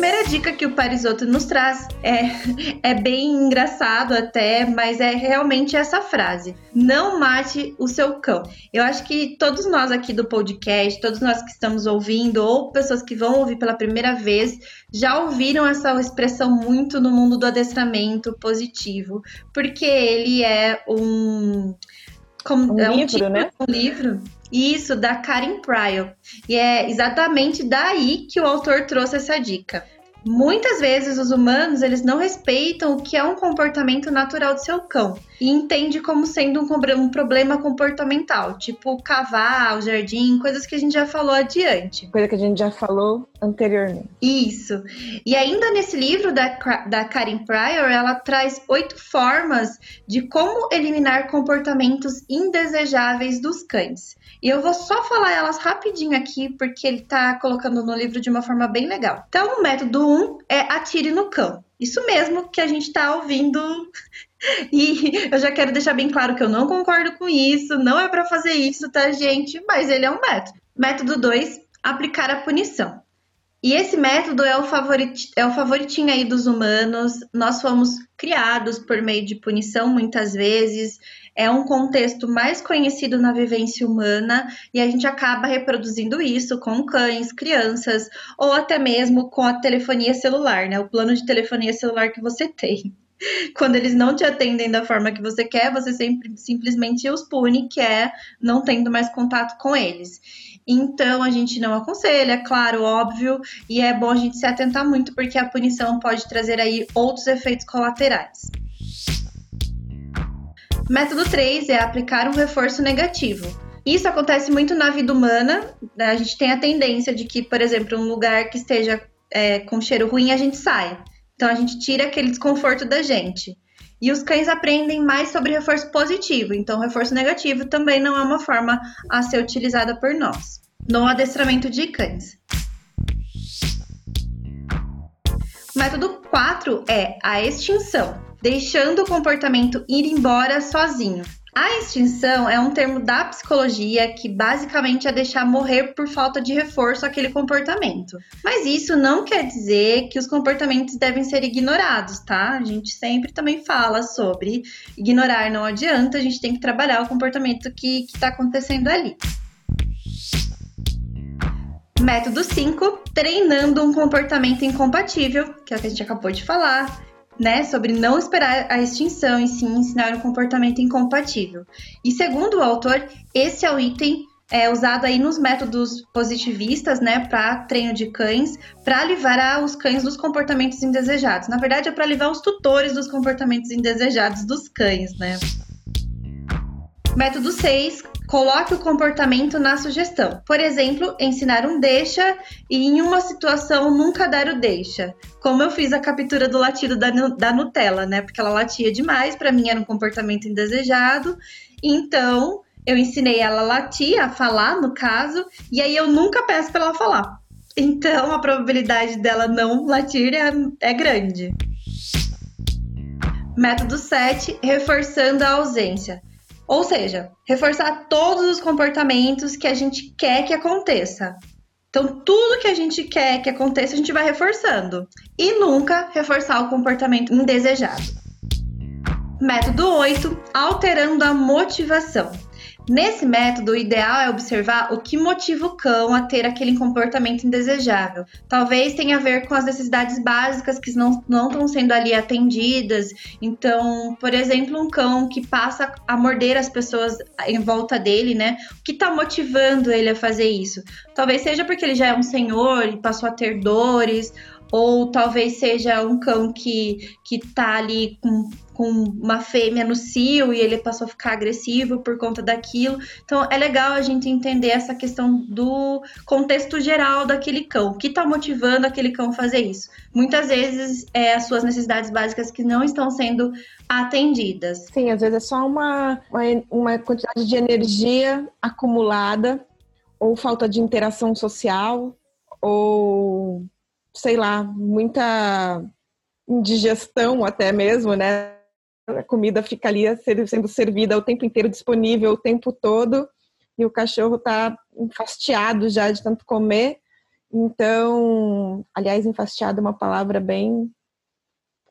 Primeira dica que o Parisotto nos traz é, é bem engraçado até, mas é realmente essa frase: não mate o seu cão. Eu acho que todos nós aqui do podcast, todos nós que estamos ouvindo, ou pessoas que vão ouvir pela primeira vez, já ouviram essa expressão muito no mundo do adestramento positivo, porque ele é um. Como, um é livro, um tipo, né? Um livro isso, da Karen Pryor. E é exatamente daí que o autor trouxe essa dica. Muitas vezes os humanos eles não respeitam o que é um comportamento natural do seu cão e entende como sendo um, um, problema comportamental, tipo cavar, o jardim, coisas que a gente já falou adiante. Coisa que a gente já falou anteriormente. Isso. E ainda nesse livro da, da Karen Pryor, ela traz oito formas de como eliminar comportamentos indesejáveis dos cães. E eu vou só falar elas rapidinho aqui, porque ele tá colocando no livro de uma forma bem legal. Então, o método 1 um é atire no cão. Isso mesmo que a gente tá ouvindo. E eu já quero deixar bem claro que eu não concordo com isso, não é para fazer isso, tá, gente? Mas ele é um método. Método 2, aplicar a punição. E esse método é o, favorit, é o favoritinho aí dos humanos. Nós fomos criados por meio de punição muitas vezes é um contexto mais conhecido na vivência humana e a gente acaba reproduzindo isso com cães, crianças ou até mesmo com a telefonia celular, né? O plano de telefonia celular que você tem. Quando eles não te atendem da forma que você quer, você sempre simplesmente os pune, que é não tendo mais contato com eles. Então a gente não aconselha, é claro, óbvio, e é bom a gente se atentar muito porque a punição pode trazer aí outros efeitos colaterais. Método 3 é aplicar um reforço negativo. Isso acontece muito na vida humana. Né? A gente tem a tendência de que, por exemplo, um lugar que esteja é, com cheiro ruim, a gente sai. Então a gente tira aquele desconforto da gente. E os cães aprendem mais sobre reforço positivo, então reforço negativo também não é uma forma a ser utilizada por nós. No adestramento de cães. O método 4 é a extinção deixando o comportamento ir embora sozinho. A extinção é um termo da psicologia que basicamente é deixar morrer por falta de reforço aquele comportamento. Mas isso não quer dizer que os comportamentos devem ser ignorados, tá? A gente sempre também fala sobre ignorar não adianta, a gente tem que trabalhar o comportamento que está acontecendo ali. Método 5, treinando um comportamento incompatível, que é o que a gente acabou de falar né, sobre não esperar a extinção e sim ensinar um comportamento incompatível. E segundo o autor, esse é o item é, usado aí nos métodos positivistas, né, para treino de cães, para livrar os cães dos comportamentos indesejados. Na verdade, é para livrar os tutores dos comportamentos indesejados dos cães, né? Método 6, coloque o comportamento na sugestão. Por exemplo, ensinar um deixa e em uma situação nunca dar o deixa. Como eu fiz a captura do latido da, da Nutella, né? Porque ela latia demais, para mim era um comportamento indesejado. Então, eu ensinei ela a latir, a falar, no caso, e aí eu nunca peço para ela falar. Então, a probabilidade dela não latir é, é grande. Método 7, reforçando a ausência. Ou seja, reforçar todos os comportamentos que a gente quer que aconteça. Então, tudo que a gente quer que aconteça, a gente vai reforçando. E nunca reforçar o comportamento indesejado. Método 8, alterando a motivação. Nesse método, o ideal é observar o que motiva o cão a ter aquele comportamento indesejável. Talvez tenha a ver com as necessidades básicas que não, não estão sendo ali atendidas. Então, por exemplo, um cão que passa a morder as pessoas em volta dele, né? O que está motivando ele a fazer isso? Talvez seja porque ele já é um senhor e passou a ter dores, ou talvez seja um cão que, que tá ali com com uma fêmea no cio e ele passou a ficar agressivo por conta daquilo. Então é legal a gente entender essa questão do contexto geral daquele cão, o que está motivando aquele cão fazer isso. Muitas vezes é as suas necessidades básicas que não estão sendo atendidas. Sim, às vezes é só uma, uma, uma quantidade de energia acumulada, ou falta de interação social, ou sei lá, muita indigestão até mesmo, né? a comida fica ali sendo servida o tempo inteiro, disponível o tempo todo, e o cachorro está enfastiado já de tanto comer. Então, aliás, enfastiado é uma palavra bem.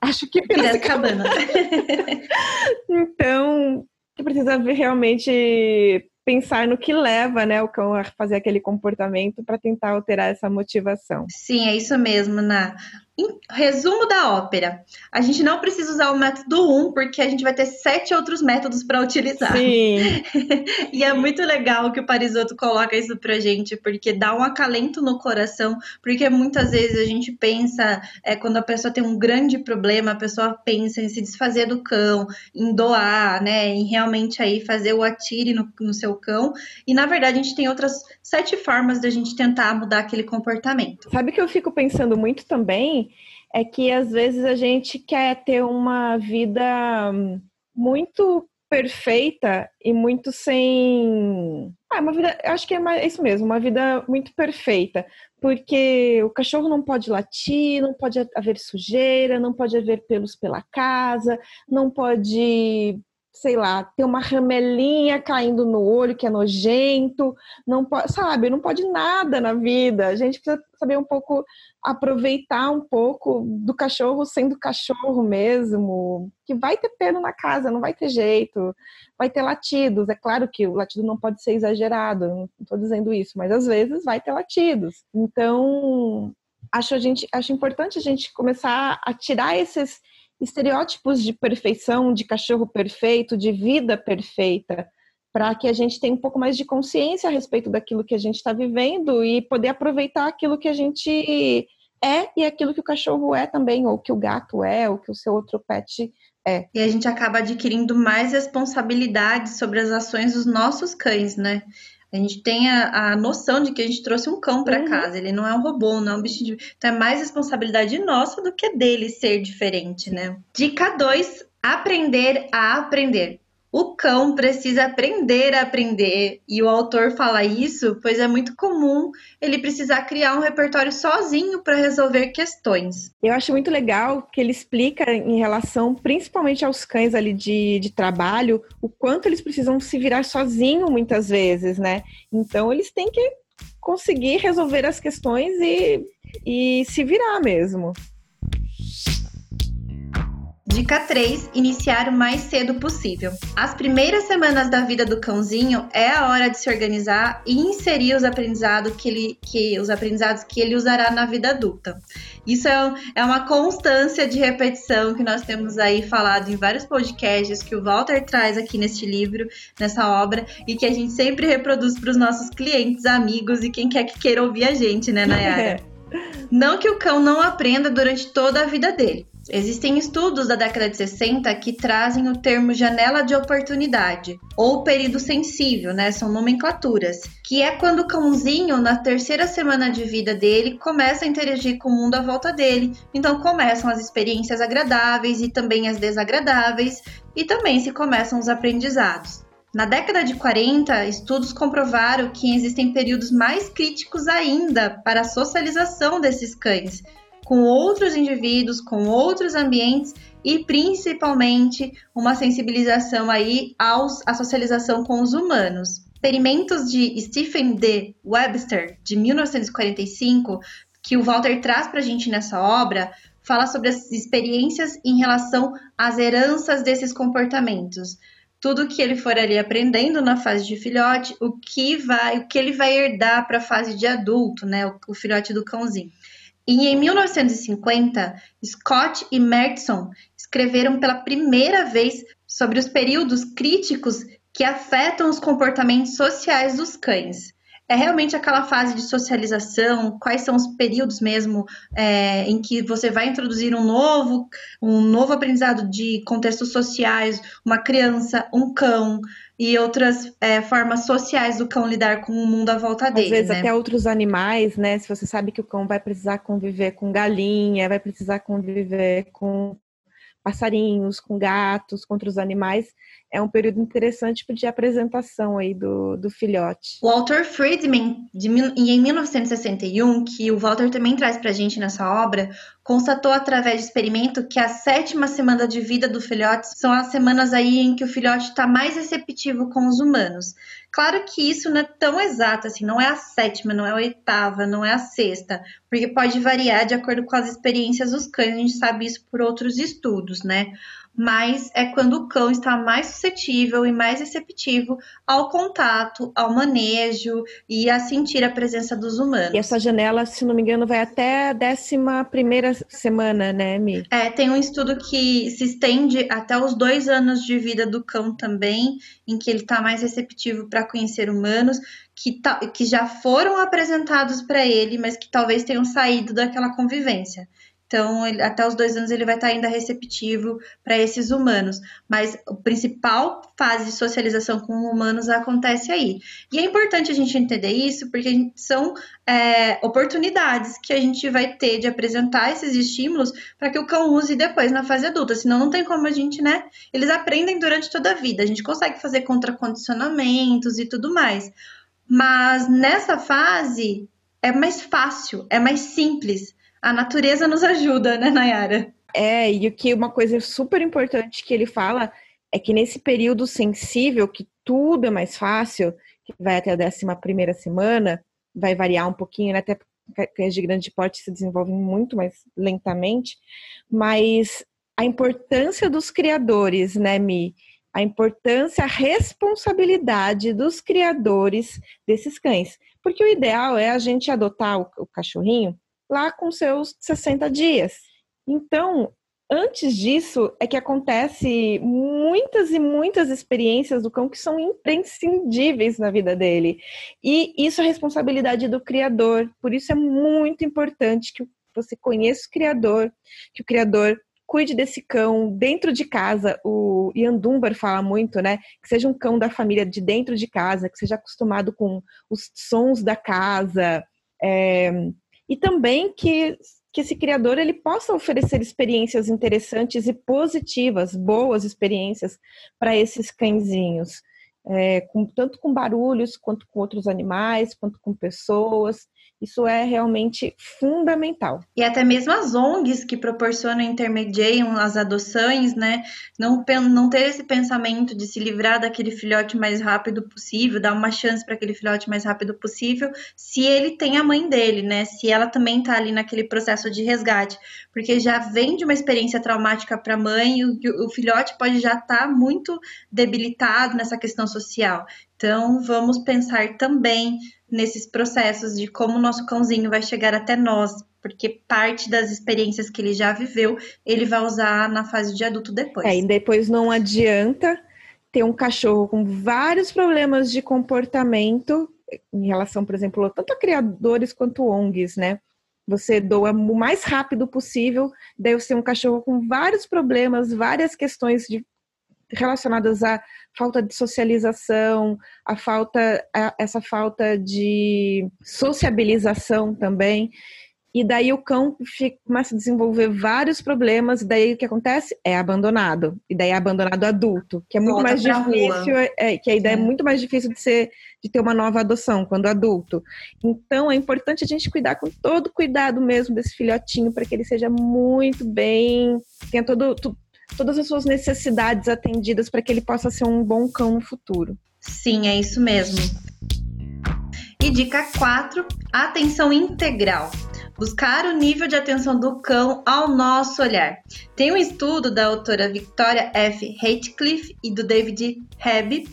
Acho que Piracicabana. então, precisa ver realmente pensar no que leva né, o cão a fazer aquele comportamento para tentar alterar essa motivação. Sim, é isso mesmo, Ná. Em resumo da ópera, a gente não precisa usar o método 1, porque a gente vai ter sete outros métodos para utilizar. Sim. e é muito legal que o Parisotto coloca isso pra gente, porque dá um acalento no coração, porque muitas vezes a gente pensa, é, quando a pessoa tem um grande problema, a pessoa pensa em se desfazer do cão, em doar, né, em realmente aí fazer o atire no, no seu cão, e na verdade a gente tem outras sete formas da gente tentar mudar aquele comportamento. Sabe que eu fico pensando muito também? É que às vezes a gente quer ter uma vida muito perfeita e muito sem. Ah, uma vida. Eu acho que é isso mesmo, uma vida muito perfeita. Porque o cachorro não pode latir, não pode haver sujeira, não pode haver pelos pela casa, não pode sei lá, ter uma ramelinha caindo no olho que é nojento, não pode, sabe, não pode nada na vida. A gente precisa saber um pouco aproveitar um pouco do cachorro sendo cachorro mesmo, que vai ter pelo na casa, não vai ter jeito, vai ter latidos. É claro que o latido não pode ser exagerado, não estou dizendo isso, mas às vezes vai ter latidos. Então, acho a gente acho importante a gente começar a tirar esses estereótipos de perfeição, de cachorro perfeito, de vida perfeita, para que a gente tenha um pouco mais de consciência a respeito daquilo que a gente está vivendo e poder aproveitar aquilo que a gente é e aquilo que o cachorro é também, ou que o gato é, ou que o seu outro pet é. E a gente acaba adquirindo mais responsabilidade sobre as ações dos nossos cães, né? A gente tem a, a noção de que a gente trouxe um cão para uhum. casa, ele não é um robô, não é um bicho de. Então é mais responsabilidade nossa do que dele ser diferente, né? Dica 2: aprender a aprender. O cão precisa aprender a aprender, e o autor fala isso, pois é muito comum ele precisar criar um repertório sozinho para resolver questões. Eu acho muito legal que ele explica em relação, principalmente aos cães ali de, de trabalho, o quanto eles precisam se virar sozinho muitas vezes, né? Então eles têm que conseguir resolver as questões e, e se virar mesmo. Dica 3: iniciar o mais cedo possível. As primeiras semanas da vida do cãozinho é a hora de se organizar e inserir os aprendizados que ele, que, os aprendizados que ele usará na vida adulta. Isso é, é uma constância de repetição que nós temos aí falado em vários podcasts que o Walter traz aqui neste livro, nessa obra, e que a gente sempre reproduz para os nossos clientes, amigos e quem quer que queira ouvir a gente, né, Nayara? Não que o cão não aprenda durante toda a vida dele. Existem estudos da década de 60 que trazem o termo janela de oportunidade ou período sensível, né? São nomenclaturas, que é quando o cãozinho, na terceira semana de vida dele, começa a interagir com o mundo à volta dele. Então começam as experiências agradáveis e também as desagradáveis, e também se começam os aprendizados. Na década de 40, estudos comprovaram que existem períodos mais críticos ainda para a socialização desses cães, com outros indivíduos, com outros ambientes e principalmente uma sensibilização aí aos, à socialização com os humanos. Experimentos de Stephen D. Webster, de 1945, que o Walter traz para a gente nessa obra, fala sobre as experiências em relação às heranças desses comportamentos tudo que ele for ali aprendendo na fase de filhote, o que vai, o que ele vai herdar para a fase de adulto, né? O, o, filhote do cãozinho. E em 1950, Scott e Mertson escreveram pela primeira vez sobre os períodos críticos que afetam os comportamentos sociais dos cães é realmente aquela fase de socialização? Quais são os períodos mesmo é, em que você vai introduzir um novo, um novo aprendizado de contextos sociais, uma criança, um cão e outras é, formas sociais do cão lidar com o mundo à volta dele. Às vezes né? até outros animais, né? Se você sabe que o cão vai precisar conviver com galinha, vai precisar conviver com passarinhos, com gatos, com outros animais, é um período interessante de apresentação aí do, do filhote. O autor Friedman, de, em 1961, que o Walter também traz para a gente nessa obra, constatou através de experimento que a sétima semana de vida do filhote são as semanas aí em que o filhote está mais receptivo com os humanos. Claro que isso não é tão exato assim, não é a sétima, não é a oitava, não é a sexta, porque pode variar de acordo com as experiências dos cães, a gente sabe isso por outros estudos, né? Mas é quando o cão está mais suscetível e mais receptivo ao contato, ao manejo e a sentir a presença dos humanos. E essa janela, se não me engano, vai até a décima primeira semana, né, Mi? É, tem um estudo que se estende até os dois anos de vida do cão também, em que ele está mais receptivo para conhecer humanos, que, que já foram apresentados para ele, mas que talvez tenham saído daquela convivência. Então, ele, até os dois anos ele vai estar ainda receptivo para esses humanos. Mas a principal fase de socialização com humanos acontece aí. E é importante a gente entender isso, porque são é, oportunidades que a gente vai ter de apresentar esses estímulos para que o cão use depois na fase adulta. Senão não tem como a gente, né? Eles aprendem durante toda a vida. A gente consegue fazer contracondicionamentos e tudo mais. Mas nessa fase é mais fácil, é mais simples a natureza nos ajuda, né, Nayara? É, e o que uma coisa super importante que ele fala é que nesse período sensível, que tudo é mais fácil, que vai até a décima primeira semana, vai variar um pouquinho, né? até cães de grande porte se desenvolvem muito mais lentamente, mas a importância dos criadores, né, Mi? A importância, a responsabilidade dos criadores desses cães. Porque o ideal é a gente adotar o, o cachorrinho lá com seus 60 dias. Então, antes disso é que acontece muitas e muitas experiências do cão que são imprescindíveis na vida dele. E isso é responsabilidade do criador. Por isso é muito importante que você conheça o criador, que o criador cuide desse cão dentro de casa. O Ian Dunbar fala muito, né? Que seja um cão da família de dentro de casa, que seja acostumado com os sons da casa. É, e também que, que esse criador ele possa oferecer experiências interessantes e positivas, boas experiências para esses cãezinhos, é, com, tanto com barulhos, quanto com outros animais, quanto com pessoas. Isso é realmente fundamental. E até mesmo as ONGs que proporcionam intermediam as adoções, né? Não, não ter esse pensamento de se livrar daquele filhote mais rápido possível, dar uma chance para aquele filhote mais rápido possível, se ele tem a mãe dele, né? Se ela também está ali naquele processo de resgate. Porque já vem de uma experiência traumática para a mãe o, o filhote pode já estar tá muito debilitado nessa questão social. Então, vamos pensar também nesses processos de como o nosso cãozinho vai chegar até nós, porque parte das experiências que ele já viveu, ele vai usar na fase de adulto depois. É, e depois não adianta ter um cachorro com vários problemas de comportamento em relação, por exemplo, tanto a criadores quanto ONGs, né? Você doa o mais rápido possível, deve ser um cachorro com vários problemas, várias questões de, relacionadas à falta de socialização, a falta, a, essa falta de sociabilização também. E daí o cão fica, começa a desenvolver vários problemas, e daí o que acontece? É abandonado. E daí é abandonado adulto, que é muito Volta mais difícil, é, é, que a ideia é. é muito mais difícil de ser de ter uma nova adoção quando adulto. Então é importante a gente cuidar com todo cuidado mesmo desse filhotinho para que ele seja muito bem, tenha todo, todas as suas necessidades atendidas para que ele possa ser um bom cão no futuro. Sim, é isso mesmo. E dica 4, atenção integral. Buscar o nível de atenção do cão ao nosso olhar. Tem um estudo da autora Victoria F. Hatcliffe e do David Hebb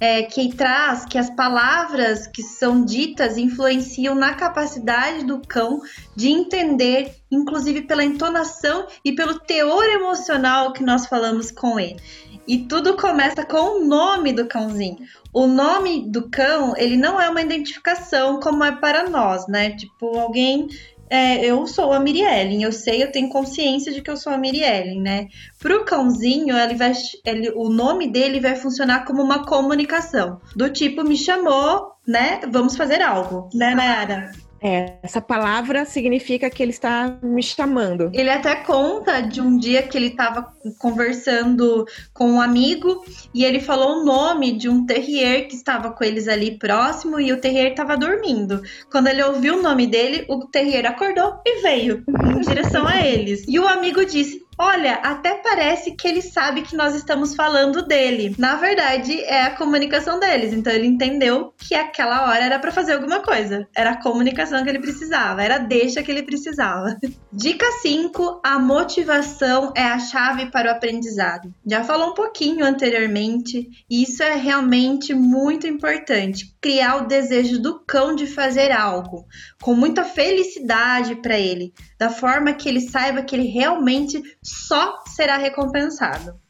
é, que traz que as palavras que são ditas influenciam na capacidade do cão de entender, inclusive pela entonação e pelo teor emocional que nós falamos com ele. E tudo começa com o nome do cãozinho. O nome do cão, ele não é uma identificação como é para nós, né? Tipo, alguém é, eu sou a Miriellen, eu sei, eu tenho consciência de que eu sou a Miriellen, né? Pro cãozinho, ele vai, ele, o nome dele vai funcionar como uma comunicação. Do tipo, me chamou, né? Vamos fazer algo, né, Nayara? É, essa palavra significa que ele está me chamando. Ele até conta de um dia que ele estava conversando com um amigo e ele falou o nome de um terrier que estava com eles ali próximo e o terrier estava dormindo. Quando ele ouviu o nome dele, o terrier acordou e veio em direção a eles. E o amigo disse: Olha, até parece que ele sabe que nós estamos falando dele. Na verdade, é a comunicação deles. Então ele entendeu que aquela hora era para fazer alguma coisa. Era a comunicação que ele precisava, era a deixa que ele precisava. Dica 5: a motivação é a chave para o aprendizado. Já falou um pouquinho anteriormente, e isso é realmente muito importante. Criar o desejo do cão de fazer algo com muita felicidade para ele, da forma que ele saiba que ele realmente só será recompensado.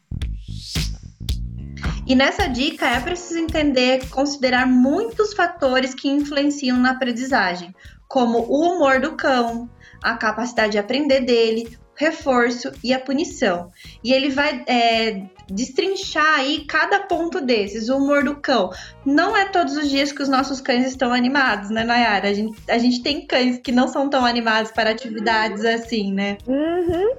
E nessa dica é preciso entender, considerar muitos fatores que influenciam na aprendizagem, como o humor do cão, a capacidade de aprender dele, reforço e a punição. E ele vai é, destrinchar aí cada ponto desses. O humor do cão. Não é todos os dias que os nossos cães estão animados, né, Nayara? A gente, a gente tem cães que não são tão animados para atividades assim, né? Uhum.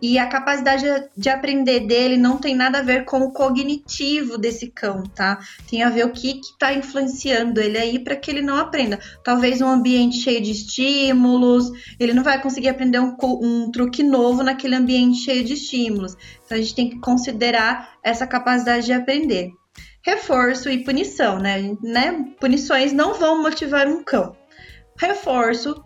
E a capacidade de aprender dele não tem nada a ver com o cognitivo desse cão, tá? Tem a ver o que está influenciando ele aí para que ele não aprenda. Talvez um ambiente cheio de estímulos, ele não vai conseguir aprender um, um truque novo naquele ambiente cheio de estímulos. Então a gente tem que considerar essa capacidade de aprender. Reforço e punição, né? né? Punições não vão motivar um cão. Reforço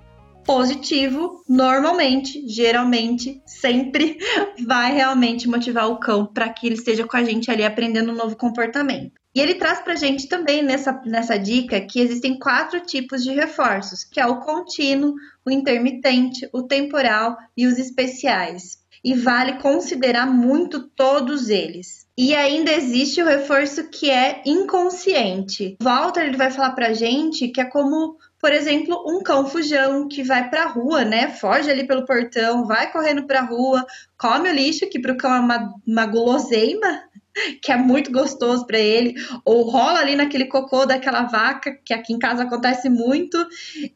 positivo, normalmente, geralmente, sempre vai realmente motivar o cão para que ele esteja com a gente ali aprendendo um novo comportamento. E ele traz para gente também nessa, nessa dica que existem quatro tipos de reforços, que é o contínuo, o intermitente, o temporal e os especiais. E vale considerar muito todos eles. E ainda existe o reforço que é inconsciente. Walter ele vai falar pra gente que é como por exemplo, um cão fujão que vai para a rua, né? Foge ali pelo portão, vai correndo para a rua, come o lixo, que para o cão é uma, uma guloseima, que é muito gostoso para ele, ou rola ali naquele cocô daquela vaca, que aqui em casa acontece muito,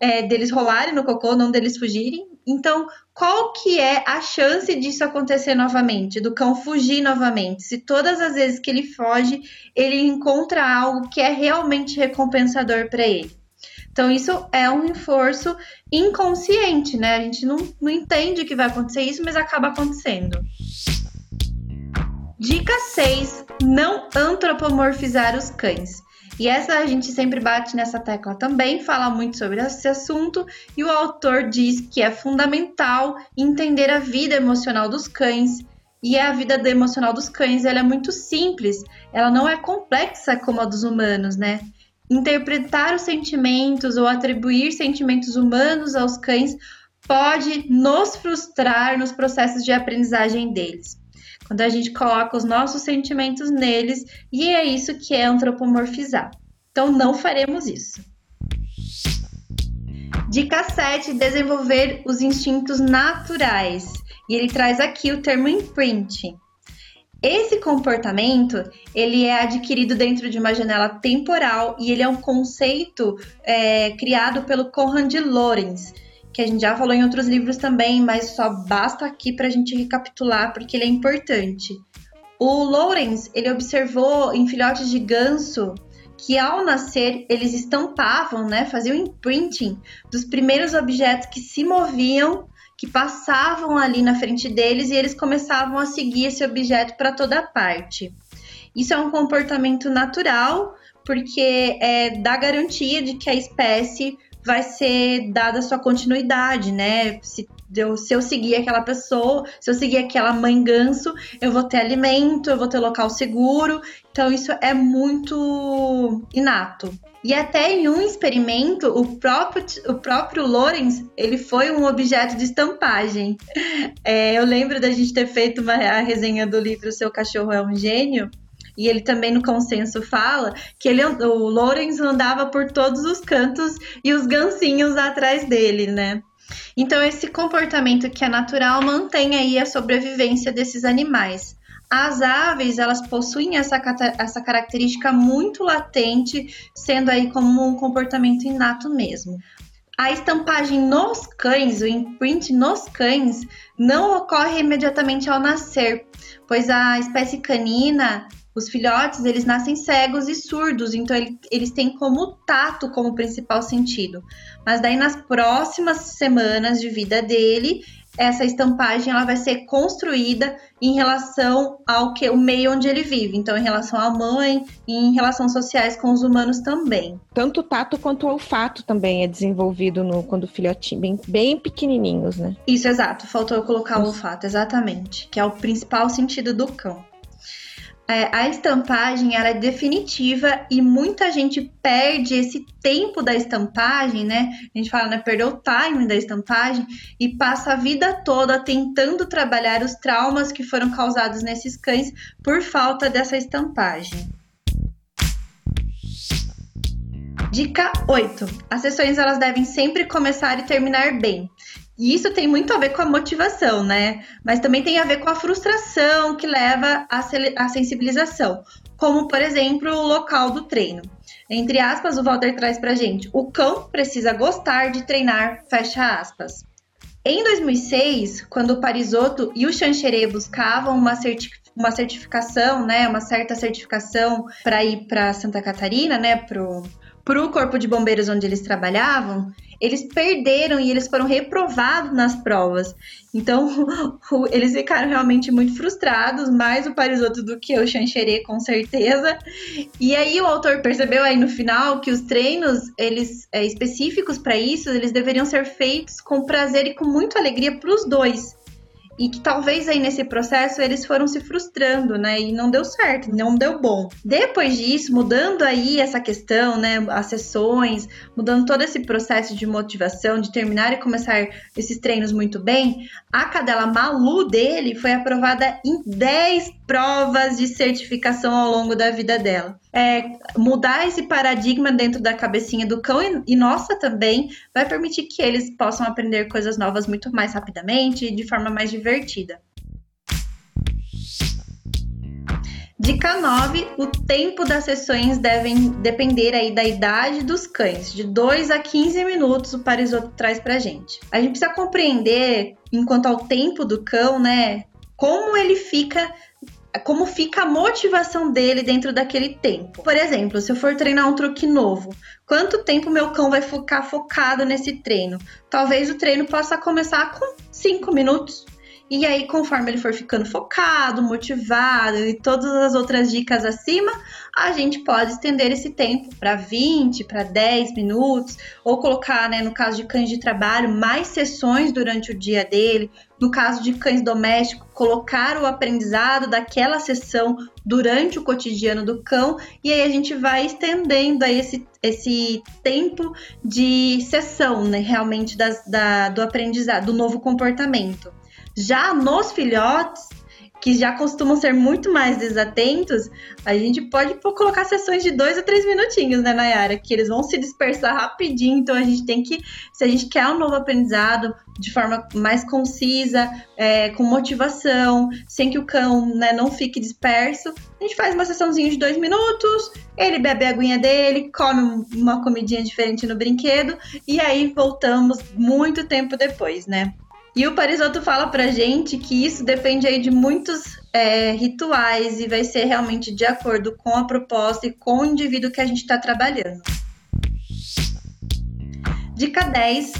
é, deles rolarem no cocô, não deles fugirem. Então, qual que é a chance disso acontecer novamente, do cão fugir novamente? Se todas as vezes que ele foge, ele encontra algo que é realmente recompensador para ele. Então, isso é um reforço inconsciente, né? A gente não, não entende que vai acontecer isso, mas acaba acontecendo. Dica 6: não antropomorfizar os cães. E essa a gente sempre bate nessa tecla também, fala muito sobre esse assunto, e o autor diz que é fundamental entender a vida emocional dos cães. E a vida emocional dos cães ela é muito simples, ela não é complexa como a dos humanos, né? Interpretar os sentimentos ou atribuir sentimentos humanos aos cães pode nos frustrar nos processos de aprendizagem deles. Quando a gente coloca os nossos sentimentos neles, e é isso que é antropomorfizar. Então, não faremos isso. Dica 7: desenvolver os instintos naturais. E ele traz aqui o termo imprint. Esse comportamento ele é adquirido dentro de uma janela temporal e ele é um conceito é, criado pelo Conrad Lorenz, que a gente já falou em outros livros também, mas só basta aqui para a gente recapitular porque ele é importante. O Lorenz ele observou em filhotes de ganso que ao nascer eles estampavam, né, faziam imprinting dos primeiros objetos que se moviam que passavam ali na frente deles e eles começavam a seguir esse objeto para toda parte. Isso é um comportamento natural, porque é, dá garantia de que a espécie vai ser dada sua continuidade, né? Se eu, se eu seguir aquela pessoa, se eu seguir aquela mãe ganso, eu vou ter alimento, eu vou ter local seguro. Então, isso é muito inato. E até em um experimento, o próprio, o próprio Lorenz, ele foi um objeto de estampagem. É, eu lembro da gente ter feito uma, a resenha do livro Seu Cachorro é um Gênio, e ele também no consenso fala que ele, o Lorenz andava por todos os cantos e os gancinhos atrás dele, né? Então esse comportamento que é natural mantém aí a sobrevivência desses animais. As aves, elas possuem essa, essa característica muito latente, sendo aí como um comportamento inato mesmo. A estampagem nos cães, o imprint nos cães, não ocorre imediatamente ao nascer, pois a espécie canina, os filhotes, eles nascem cegos e surdos, então eles têm como tato como principal sentido. Mas daí nas próximas semanas de vida dele, essa estampagem ela vai ser construída em relação ao que o meio onde ele vive, então em relação à mãe e em relações sociais com os humanos também. Tanto o tato quanto o olfato também é desenvolvido no quando filhotinho bem, bem pequenininhos, né? Isso exato, faltou eu colocar o olfato exatamente, que é o principal sentido do cão é, a estampagem ela é definitiva e muita gente perde esse tempo da estampagem, né? A gente fala, né? Perdeu o time da estampagem e passa a vida toda tentando trabalhar os traumas que foram causados nesses cães por falta dessa estampagem. Dica 8. As sessões elas devem sempre começar e terminar bem. E isso tem muito a ver com a motivação, né? Mas também tem a ver com a frustração que leva à sensibilização. Como, por exemplo, o local do treino. Entre aspas, o Walter traz pra gente: o cão precisa gostar de treinar, fecha aspas. Em 2006, quando o Parisotto e o Chancheré buscavam uma, certi uma certificação, né, uma certa certificação para ir para Santa Catarina, né, pro para o corpo de bombeiros onde eles trabalhavam, eles perderam e eles foram reprovados nas provas. Então, eles ficaram realmente muito frustrados, mais o Parisotto do que o Chancheré, com certeza. E aí o autor percebeu aí no final que os treinos, eles é, específicos para isso, eles deveriam ser feitos com prazer e com muita alegria para os dois e que talvez aí nesse processo eles foram se frustrando, né? E não deu certo, não deu bom. Depois disso, mudando aí essa questão, né? As sessões, mudando todo esse processo de motivação, de terminar e começar esses treinos muito bem, a cadela Malu dele foi aprovada em 10 provas de certificação ao longo da vida dela. É, mudar esse paradigma dentro da cabecinha do cão e, e, nossa também vai permitir que eles possam aprender coisas novas muito mais rapidamente e de forma mais divertida. Dica 9, o tempo das sessões devem depender aí da idade dos cães, de 2 a 15 minutos o Parisoto traz pra gente. A gente precisa compreender, enquanto ao tempo do cão, né, como ele fica como fica a motivação dele dentro daquele tempo. Por exemplo, se eu for treinar um truque novo, quanto tempo meu cão vai ficar focado nesse treino? Talvez o treino possa começar com 5 minutos. E aí, conforme ele for ficando focado, motivado e todas as outras dicas acima, a gente pode estender esse tempo para 20, para 10 minutos, ou colocar, né, no caso de cães de trabalho, mais sessões durante o dia dele. No caso de cães domésticos, colocar o aprendizado daquela sessão durante o cotidiano do cão, e aí a gente vai estendendo aí esse, esse tempo de sessão, né, realmente das, da, do aprendizado, do novo comportamento. Já nos filhotes, que já costumam ser muito mais desatentos, a gente pode colocar sessões de dois a três minutinhos, né, Nayara? Que eles vão se dispersar rapidinho, então a gente tem que, se a gente quer um novo aprendizado de forma mais concisa, é, com motivação, sem que o cão né, não fique disperso, a gente faz uma sessãozinha de dois minutos, ele bebe a aguinha dele, come uma comidinha diferente no brinquedo, e aí voltamos muito tempo depois, né? E o Parisotto fala pra gente que isso depende aí de muitos é, rituais e vai ser realmente de acordo com a proposta e com o indivíduo que a gente está trabalhando. Dica 10: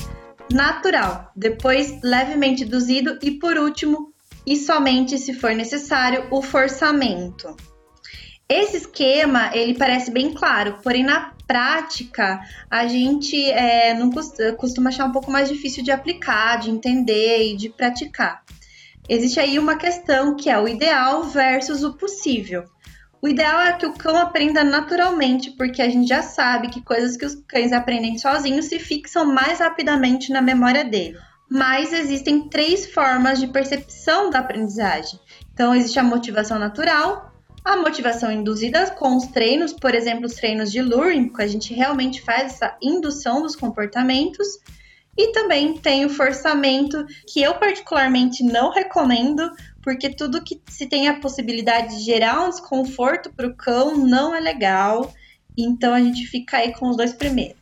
natural, depois levemente induzido e por último, e somente se for necessário, o forçamento. Esse esquema ele parece bem claro, porém na prática, a gente é, não costuma achar um pouco mais difícil de aplicar, de entender e de praticar. Existe aí uma questão que é o ideal versus o possível. O ideal é que o cão aprenda naturalmente, porque a gente já sabe que coisas que os cães aprendem sozinhos se fixam mais rapidamente na memória dele. Mas existem três formas de percepção da aprendizagem. Então, existe a motivação natural, a motivação induzida com os treinos, por exemplo, os treinos de luring, que a gente realmente faz essa indução dos comportamentos. E também tem o forçamento, que eu particularmente não recomendo, porque tudo que se tem a possibilidade de gerar um desconforto para o cão não é legal. Então a gente fica aí com os dois primeiros.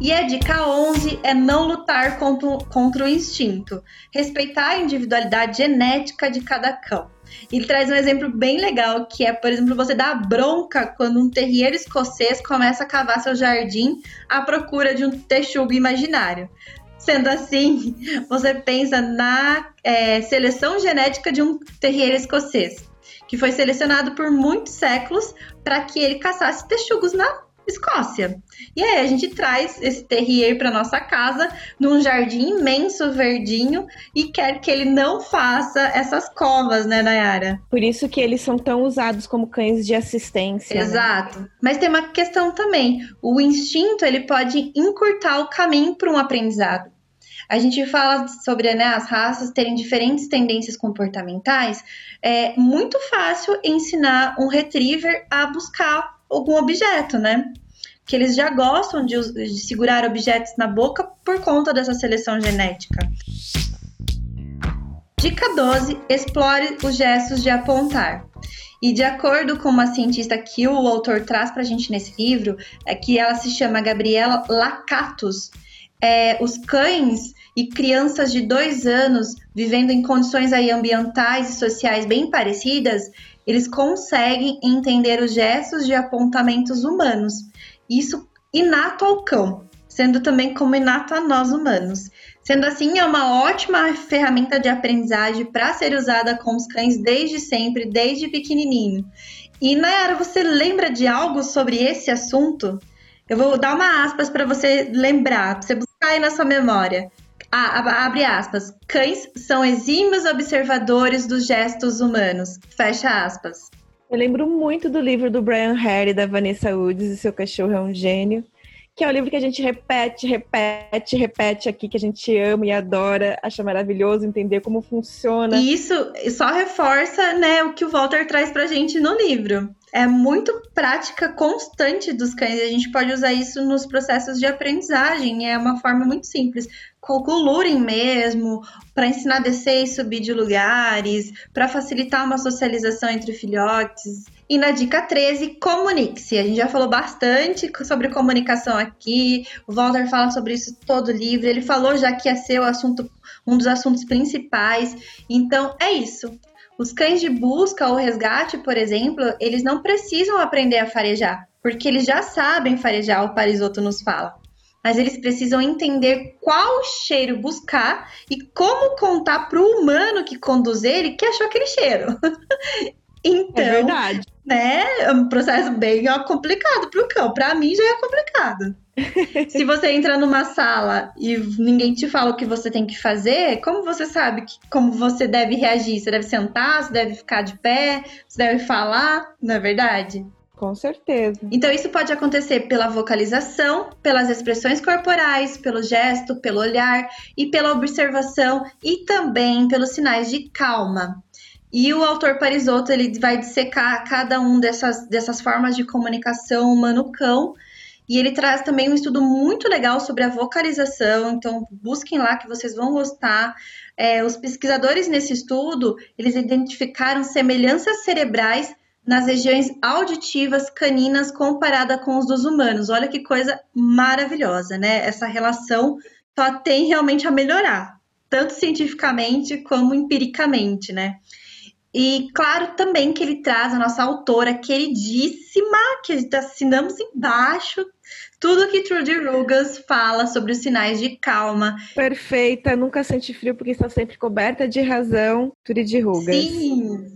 E a dica 11 é não lutar contra, contra o instinto, respeitar a individualidade genética de cada cão. Ele traz um exemplo bem legal, que é, por exemplo, você dar bronca quando um terrier escocês começa a cavar seu jardim à procura de um texugo imaginário. Sendo assim, você pensa na é, seleção genética de um terrier escocês, que foi selecionado por muitos séculos para que ele caçasse texugos na Escócia. E aí a gente traz esse terrier para nossa casa, num jardim imenso, verdinho, e quer que ele não faça essas covas, né, Nayara? Por isso que eles são tão usados como cães de assistência. Né? Exato. Né? Mas tem uma questão também. O instinto, ele pode encurtar o caminho para um aprendizado. A gente fala sobre né, as raças terem diferentes tendências comportamentais. É muito fácil ensinar um retriever a buscar algum objeto, né? Que eles já gostam de, de segurar objetos na boca por conta dessa seleção genética. Dica 12: explore os gestos de apontar. E de acordo com uma cientista que o autor traz para a gente nesse livro, é que ela se chama Gabriela Lacatus. É, os cães e crianças de dois anos vivendo em condições aí ambientais e sociais bem parecidas, eles conseguem entender os gestos de apontamentos humanos. Isso inato ao cão, sendo também como inato a nós humanos. Sendo assim, é uma ótima ferramenta de aprendizagem para ser usada com os cães desde sempre, desde pequenininho. E Nayara, você lembra de algo sobre esse assunto? Eu vou dar uma aspas para você lembrar, para você buscar aí na sua memória. Ah, abre aspas. Cães são exímios observadores dos gestos humanos. Fecha aspas. Eu lembro muito do livro do Brian Harry, da Vanessa Woods, e Seu Cachorro é um Gênio, que é um livro que a gente repete, repete, repete aqui, que a gente ama e adora, acha maravilhoso entender como funciona. E isso só reforça né, o que o Walter traz pra gente no livro é muito prática constante dos cães. A gente pode usar isso nos processos de aprendizagem. É uma forma muito simples. Luring mesmo, para ensinar a descer e subir de lugares, para facilitar uma socialização entre filhotes. E na dica 13, comunique-se. A gente já falou bastante sobre comunicação aqui. O Walter fala sobre isso todo livro. Ele falou já que ia ser o assunto, um dos assuntos principais. Então é isso. Os cães de busca ou resgate, por exemplo, eles não precisam aprender a farejar, porque eles já sabem farejar, o Parisoto nos fala. Mas eles precisam entender qual cheiro buscar e como contar para o humano que conduz ele que achou aquele cheiro. então, é verdade. Né, é um processo bem complicado para o cão. Para mim já é complicado. Se você entra numa sala e ninguém te fala o que você tem que fazer, como você sabe que, como você deve reagir? Você deve sentar, você deve ficar de pé, você deve falar, não é verdade? Com certeza. Então, isso pode acontecer pela vocalização, pelas expressões corporais, pelo gesto, pelo olhar e pela observação e também pelos sinais de calma. E o autor Parisotto ele vai dissecar cada um dessas, dessas formas de comunicação humano-cão e ele traz também um estudo muito legal sobre a vocalização, então busquem lá que vocês vão gostar. É, os pesquisadores nesse estudo, eles identificaram semelhanças cerebrais nas regiões auditivas caninas comparada com os dos humanos. Olha que coisa maravilhosa, né? Essa relação só tem realmente a melhorar, tanto cientificamente como empiricamente, né? E claro também que ele traz a nossa autora queridíssima, que assinamos embaixo, tudo que Trudy Rugas fala sobre os sinais de calma. Perfeita, nunca sente frio porque está sempre coberta de razão, Trudy Rugas. Sim,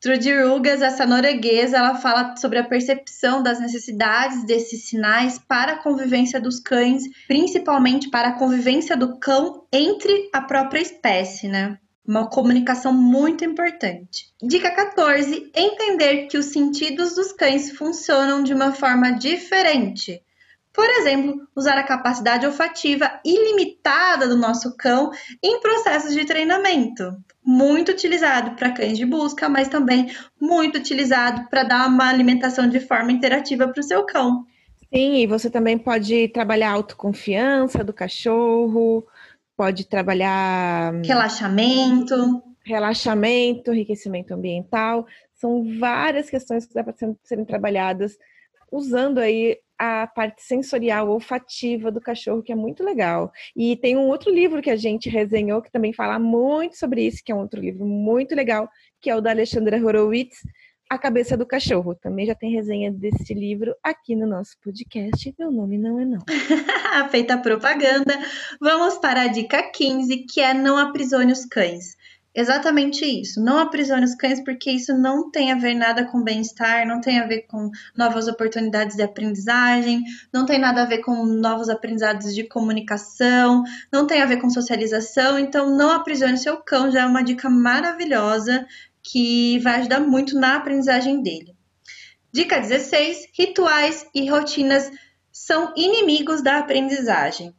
Trudy Rugas, essa norueguesa, ela fala sobre a percepção das necessidades desses sinais para a convivência dos cães, principalmente para a convivência do cão entre a própria espécie, né? Uma comunicação muito importante. Dica 14: entender que os sentidos dos cães funcionam de uma forma diferente. Por exemplo, usar a capacidade olfativa ilimitada do nosso cão em processos de treinamento. Muito utilizado para cães de busca, mas também muito utilizado para dar uma alimentação de forma interativa para o seu cão. Sim, e você também pode trabalhar a autoconfiança do cachorro, pode trabalhar relaxamento, relaxamento, enriquecimento ambiental. São várias questões que dá para serem trabalhadas usando aí a parte sensorial, olfativa do cachorro, que é muito legal. E tem um outro livro que a gente resenhou que também fala muito sobre isso, que é um outro livro muito legal, que é o da Alexandra Horowitz, A Cabeça do Cachorro. Também já tem resenha desse livro aqui no nosso podcast. Meu nome não é não. Feita propaganda. Vamos para a dica 15, que é não aprisione os cães. Exatamente isso. Não aprisione os cães, porque isso não tem a ver nada com bem-estar, não tem a ver com novas oportunidades de aprendizagem, não tem nada a ver com novos aprendizados de comunicação, não tem a ver com socialização. Então, não aprisione seu cão, já é uma dica maravilhosa que vai ajudar muito na aprendizagem dele. Dica 16: rituais e rotinas são inimigos da aprendizagem.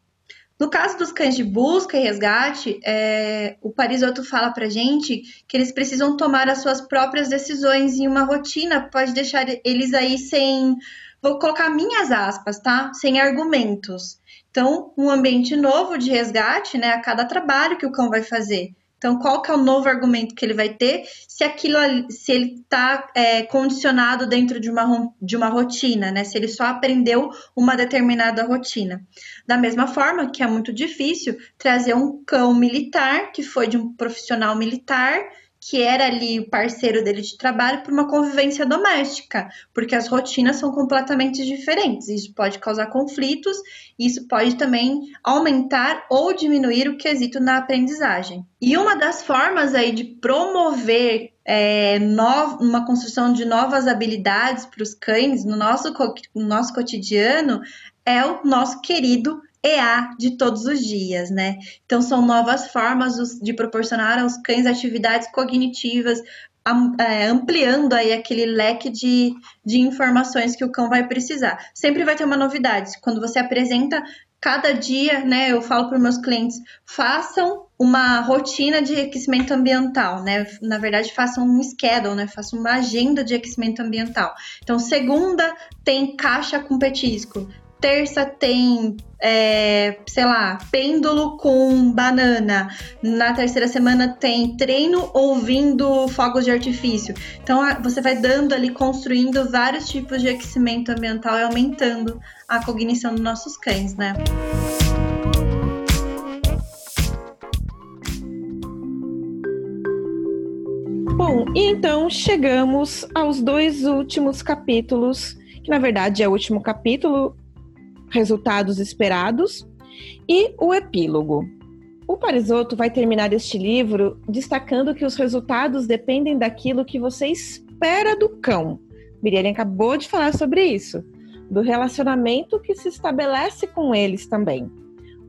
No caso dos cães de busca e resgate, é, o Parisotto fala para gente que eles precisam tomar as suas próprias decisões e uma rotina pode deixar eles aí sem, vou colocar minhas aspas, tá? Sem argumentos. Então, um ambiente novo de resgate, né, a cada trabalho que o cão vai fazer. Então, qual que é o novo argumento que ele vai ter se aquilo, se ele está é, condicionado dentro de uma, de uma rotina, né? Se ele só aprendeu uma determinada rotina. Da mesma forma que é muito difícil trazer um cão militar que foi de um profissional militar que era ali o parceiro dele de trabalho para uma convivência doméstica, porque as rotinas são completamente diferentes. Isso pode causar conflitos, isso pode também aumentar ou diminuir o quesito na aprendizagem. E uma das formas aí de promover é, no, uma construção de novas habilidades para os cães no nosso, no nosso cotidiano é o nosso querido EA de todos os dias, né? Então, são novas formas de proporcionar aos cães atividades cognitivas, é, ampliando aí aquele leque de, de informações que o cão vai precisar. Sempre vai ter uma novidade. Quando você apresenta cada dia, né, eu falo para meus clientes, façam uma rotina de aquecimento ambiental, né? Na verdade, façam um schedule, né? Façam uma agenda de aquecimento ambiental. Então, segunda tem caixa com petisco, terça tem, é, sei lá, pêndulo com banana. Na terceira semana tem treino ouvindo fogos de artifício. Então você vai dando ali, construindo vários tipos de aquecimento ambiental e aumentando a cognição dos nossos cães, né? Bom, e então chegamos aos dois últimos capítulos, que na verdade é o último capítulo resultados esperados e o epílogo. O Parisotto vai terminar este livro destacando que os resultados dependem daquilo que você espera do cão. Miriam acabou de falar sobre isso, do relacionamento que se estabelece com eles também.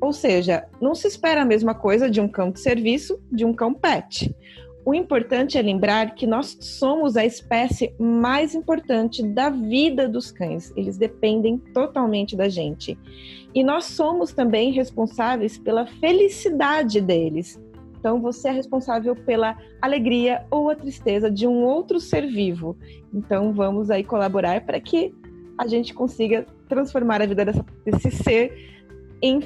Ou seja, não se espera a mesma coisa de um cão de serviço de um cão pet. O importante é lembrar que nós somos a espécie mais importante da vida dos cães. Eles dependem totalmente da gente. E nós somos também responsáveis pela felicidade deles. Então, você é responsável pela alegria ou a tristeza de um outro ser vivo. Então, vamos aí colaborar para que a gente consiga transformar a vida dessa, desse ser em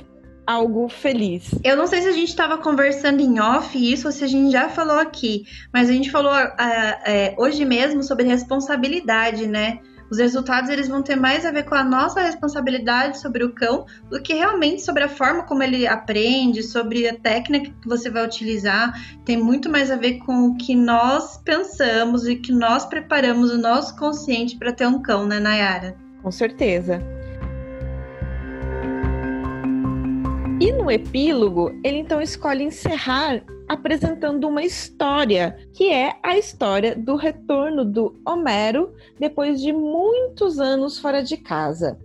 algo feliz. Eu não sei se a gente estava conversando em off isso ou se a gente já falou aqui, mas a gente falou uh, uh, hoje mesmo sobre responsabilidade, né? Os resultados eles vão ter mais a ver com a nossa responsabilidade sobre o cão do que realmente sobre a forma como ele aprende, sobre a técnica que você vai utilizar. Tem muito mais a ver com o que nós pensamos e que nós preparamos o nosso consciente para ter um cão, né, Nayara? Com certeza. E no epílogo, ele então escolhe encerrar apresentando uma história, que é a história do retorno do Homero depois de muitos anos fora de casa.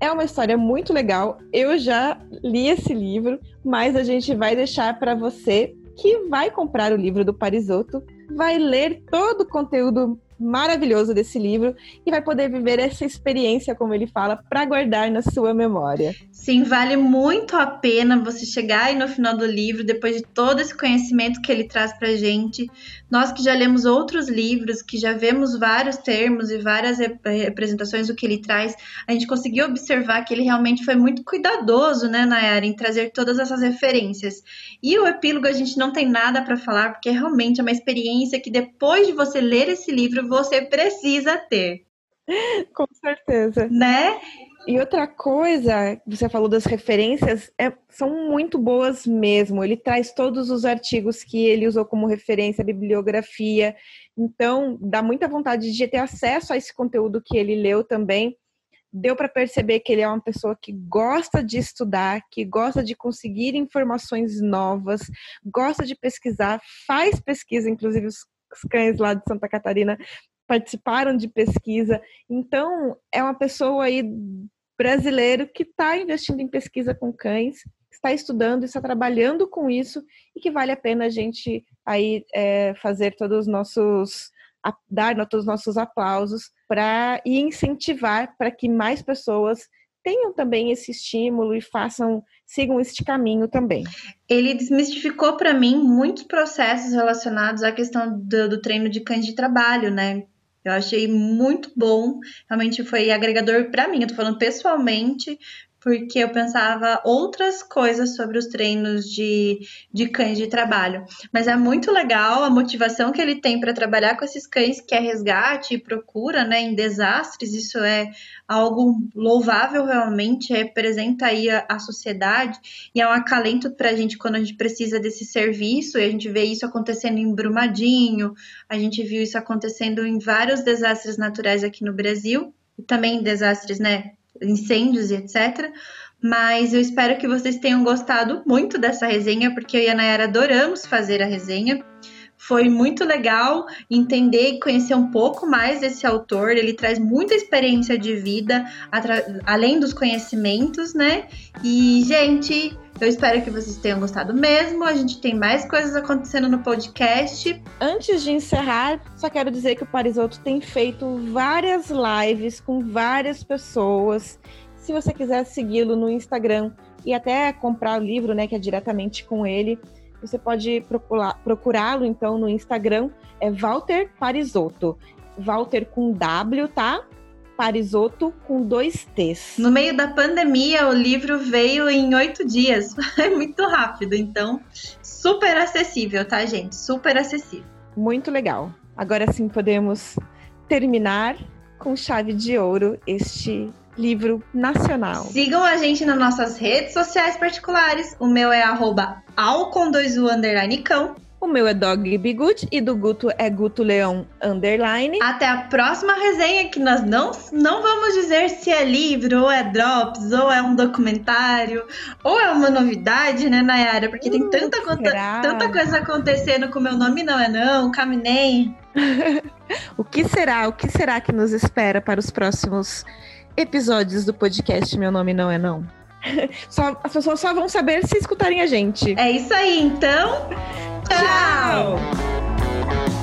É uma história muito legal. Eu já li esse livro, mas a gente vai deixar para você que vai comprar o livro do Parisotto, vai ler todo o conteúdo maravilhoso desse livro e vai poder viver essa experiência, como ele fala, para guardar na sua memória. Sim, vale muito a pena você chegar aí no final do livro, depois de todo esse conhecimento que ele traz para gente. Nós que já lemos outros livros, que já vemos vários termos e várias representações do que ele traz, a gente conseguiu observar que ele realmente foi muito cuidadoso, né, Nayara, em trazer todas essas referências. E o epílogo a gente não tem nada para falar, porque realmente é uma experiência que depois de você ler esse livro, você precisa ter. Com certeza. Né? E outra coisa, você falou das referências, é, são muito boas mesmo. Ele traz todos os artigos que ele usou como referência, bibliografia. Então, dá muita vontade de ter acesso a esse conteúdo que ele leu também. Deu para perceber que ele é uma pessoa que gosta de estudar, que gosta de conseguir informações novas, gosta de pesquisar, faz pesquisa, inclusive os cães lá de Santa Catarina participaram de pesquisa. Então, é uma pessoa aí brasileiro que está investindo em pesquisa com cães, está estudando, está trabalhando com isso e que vale a pena a gente aí é, fazer todos os nossos dar todos os nossos aplausos para e incentivar para que mais pessoas tenham também esse estímulo e façam sigam este caminho também. Ele desmistificou para mim muitos processos relacionados à questão do, do treino de cães de trabalho, né? Eu achei muito bom, realmente foi agregador para mim. Eu tô falando pessoalmente, porque eu pensava outras coisas sobre os treinos de, de cães de trabalho. Mas é muito legal a motivação que ele tem para trabalhar com esses cães, que é resgate e procura né, em desastres. Isso é algo louvável realmente, representa aí a, a sociedade e é um acalento para a gente quando a gente precisa desse serviço. E a gente vê isso acontecendo em Brumadinho, a gente viu isso acontecendo em vários desastres naturais aqui no Brasil. E também desastres, né, incêndios e etc. Mas eu espero que vocês tenham gostado muito dessa resenha, porque eu e a Nayara adoramos fazer a resenha. Foi muito legal entender e conhecer um pouco mais desse autor. Ele traz muita experiência de vida, além dos conhecimentos, né? E, gente, eu espero que vocês tenham gostado mesmo. A gente tem mais coisas acontecendo no podcast. Antes de encerrar, só quero dizer que o Parisoto tem feito várias lives com várias pessoas. Se você quiser segui-lo no Instagram e até comprar o livro, né, que é diretamente com ele, você pode procurá-lo então no Instagram, é Walter Parisotto. Walter com W, tá? Parisotto com dois T's. No meio da pandemia, o livro veio em oito dias. É muito rápido, então super acessível, tá, gente? Super acessível. Muito legal. Agora sim podemos terminar com chave de ouro este livro nacional. Sigam a gente nas nossas redes sociais particulares. O meu é arroba ao com dois u underline cão. O meu é Dog Bigut e do Guto é Guto Leão Underline. Até a próxima resenha que nós não, não vamos dizer se é livro, ou é drops, ou é um documentário, ou é uma novidade, né, Nayara? Porque tem hum, tanta, tanta coisa acontecendo com o meu nome não é não, caminhei. o que será? O que será que nos espera para os próximos episódios do podcast Meu Nome Não É Não. Só, as pessoas só vão saber se escutarem a gente. É isso aí, então. Tchau! Tchau.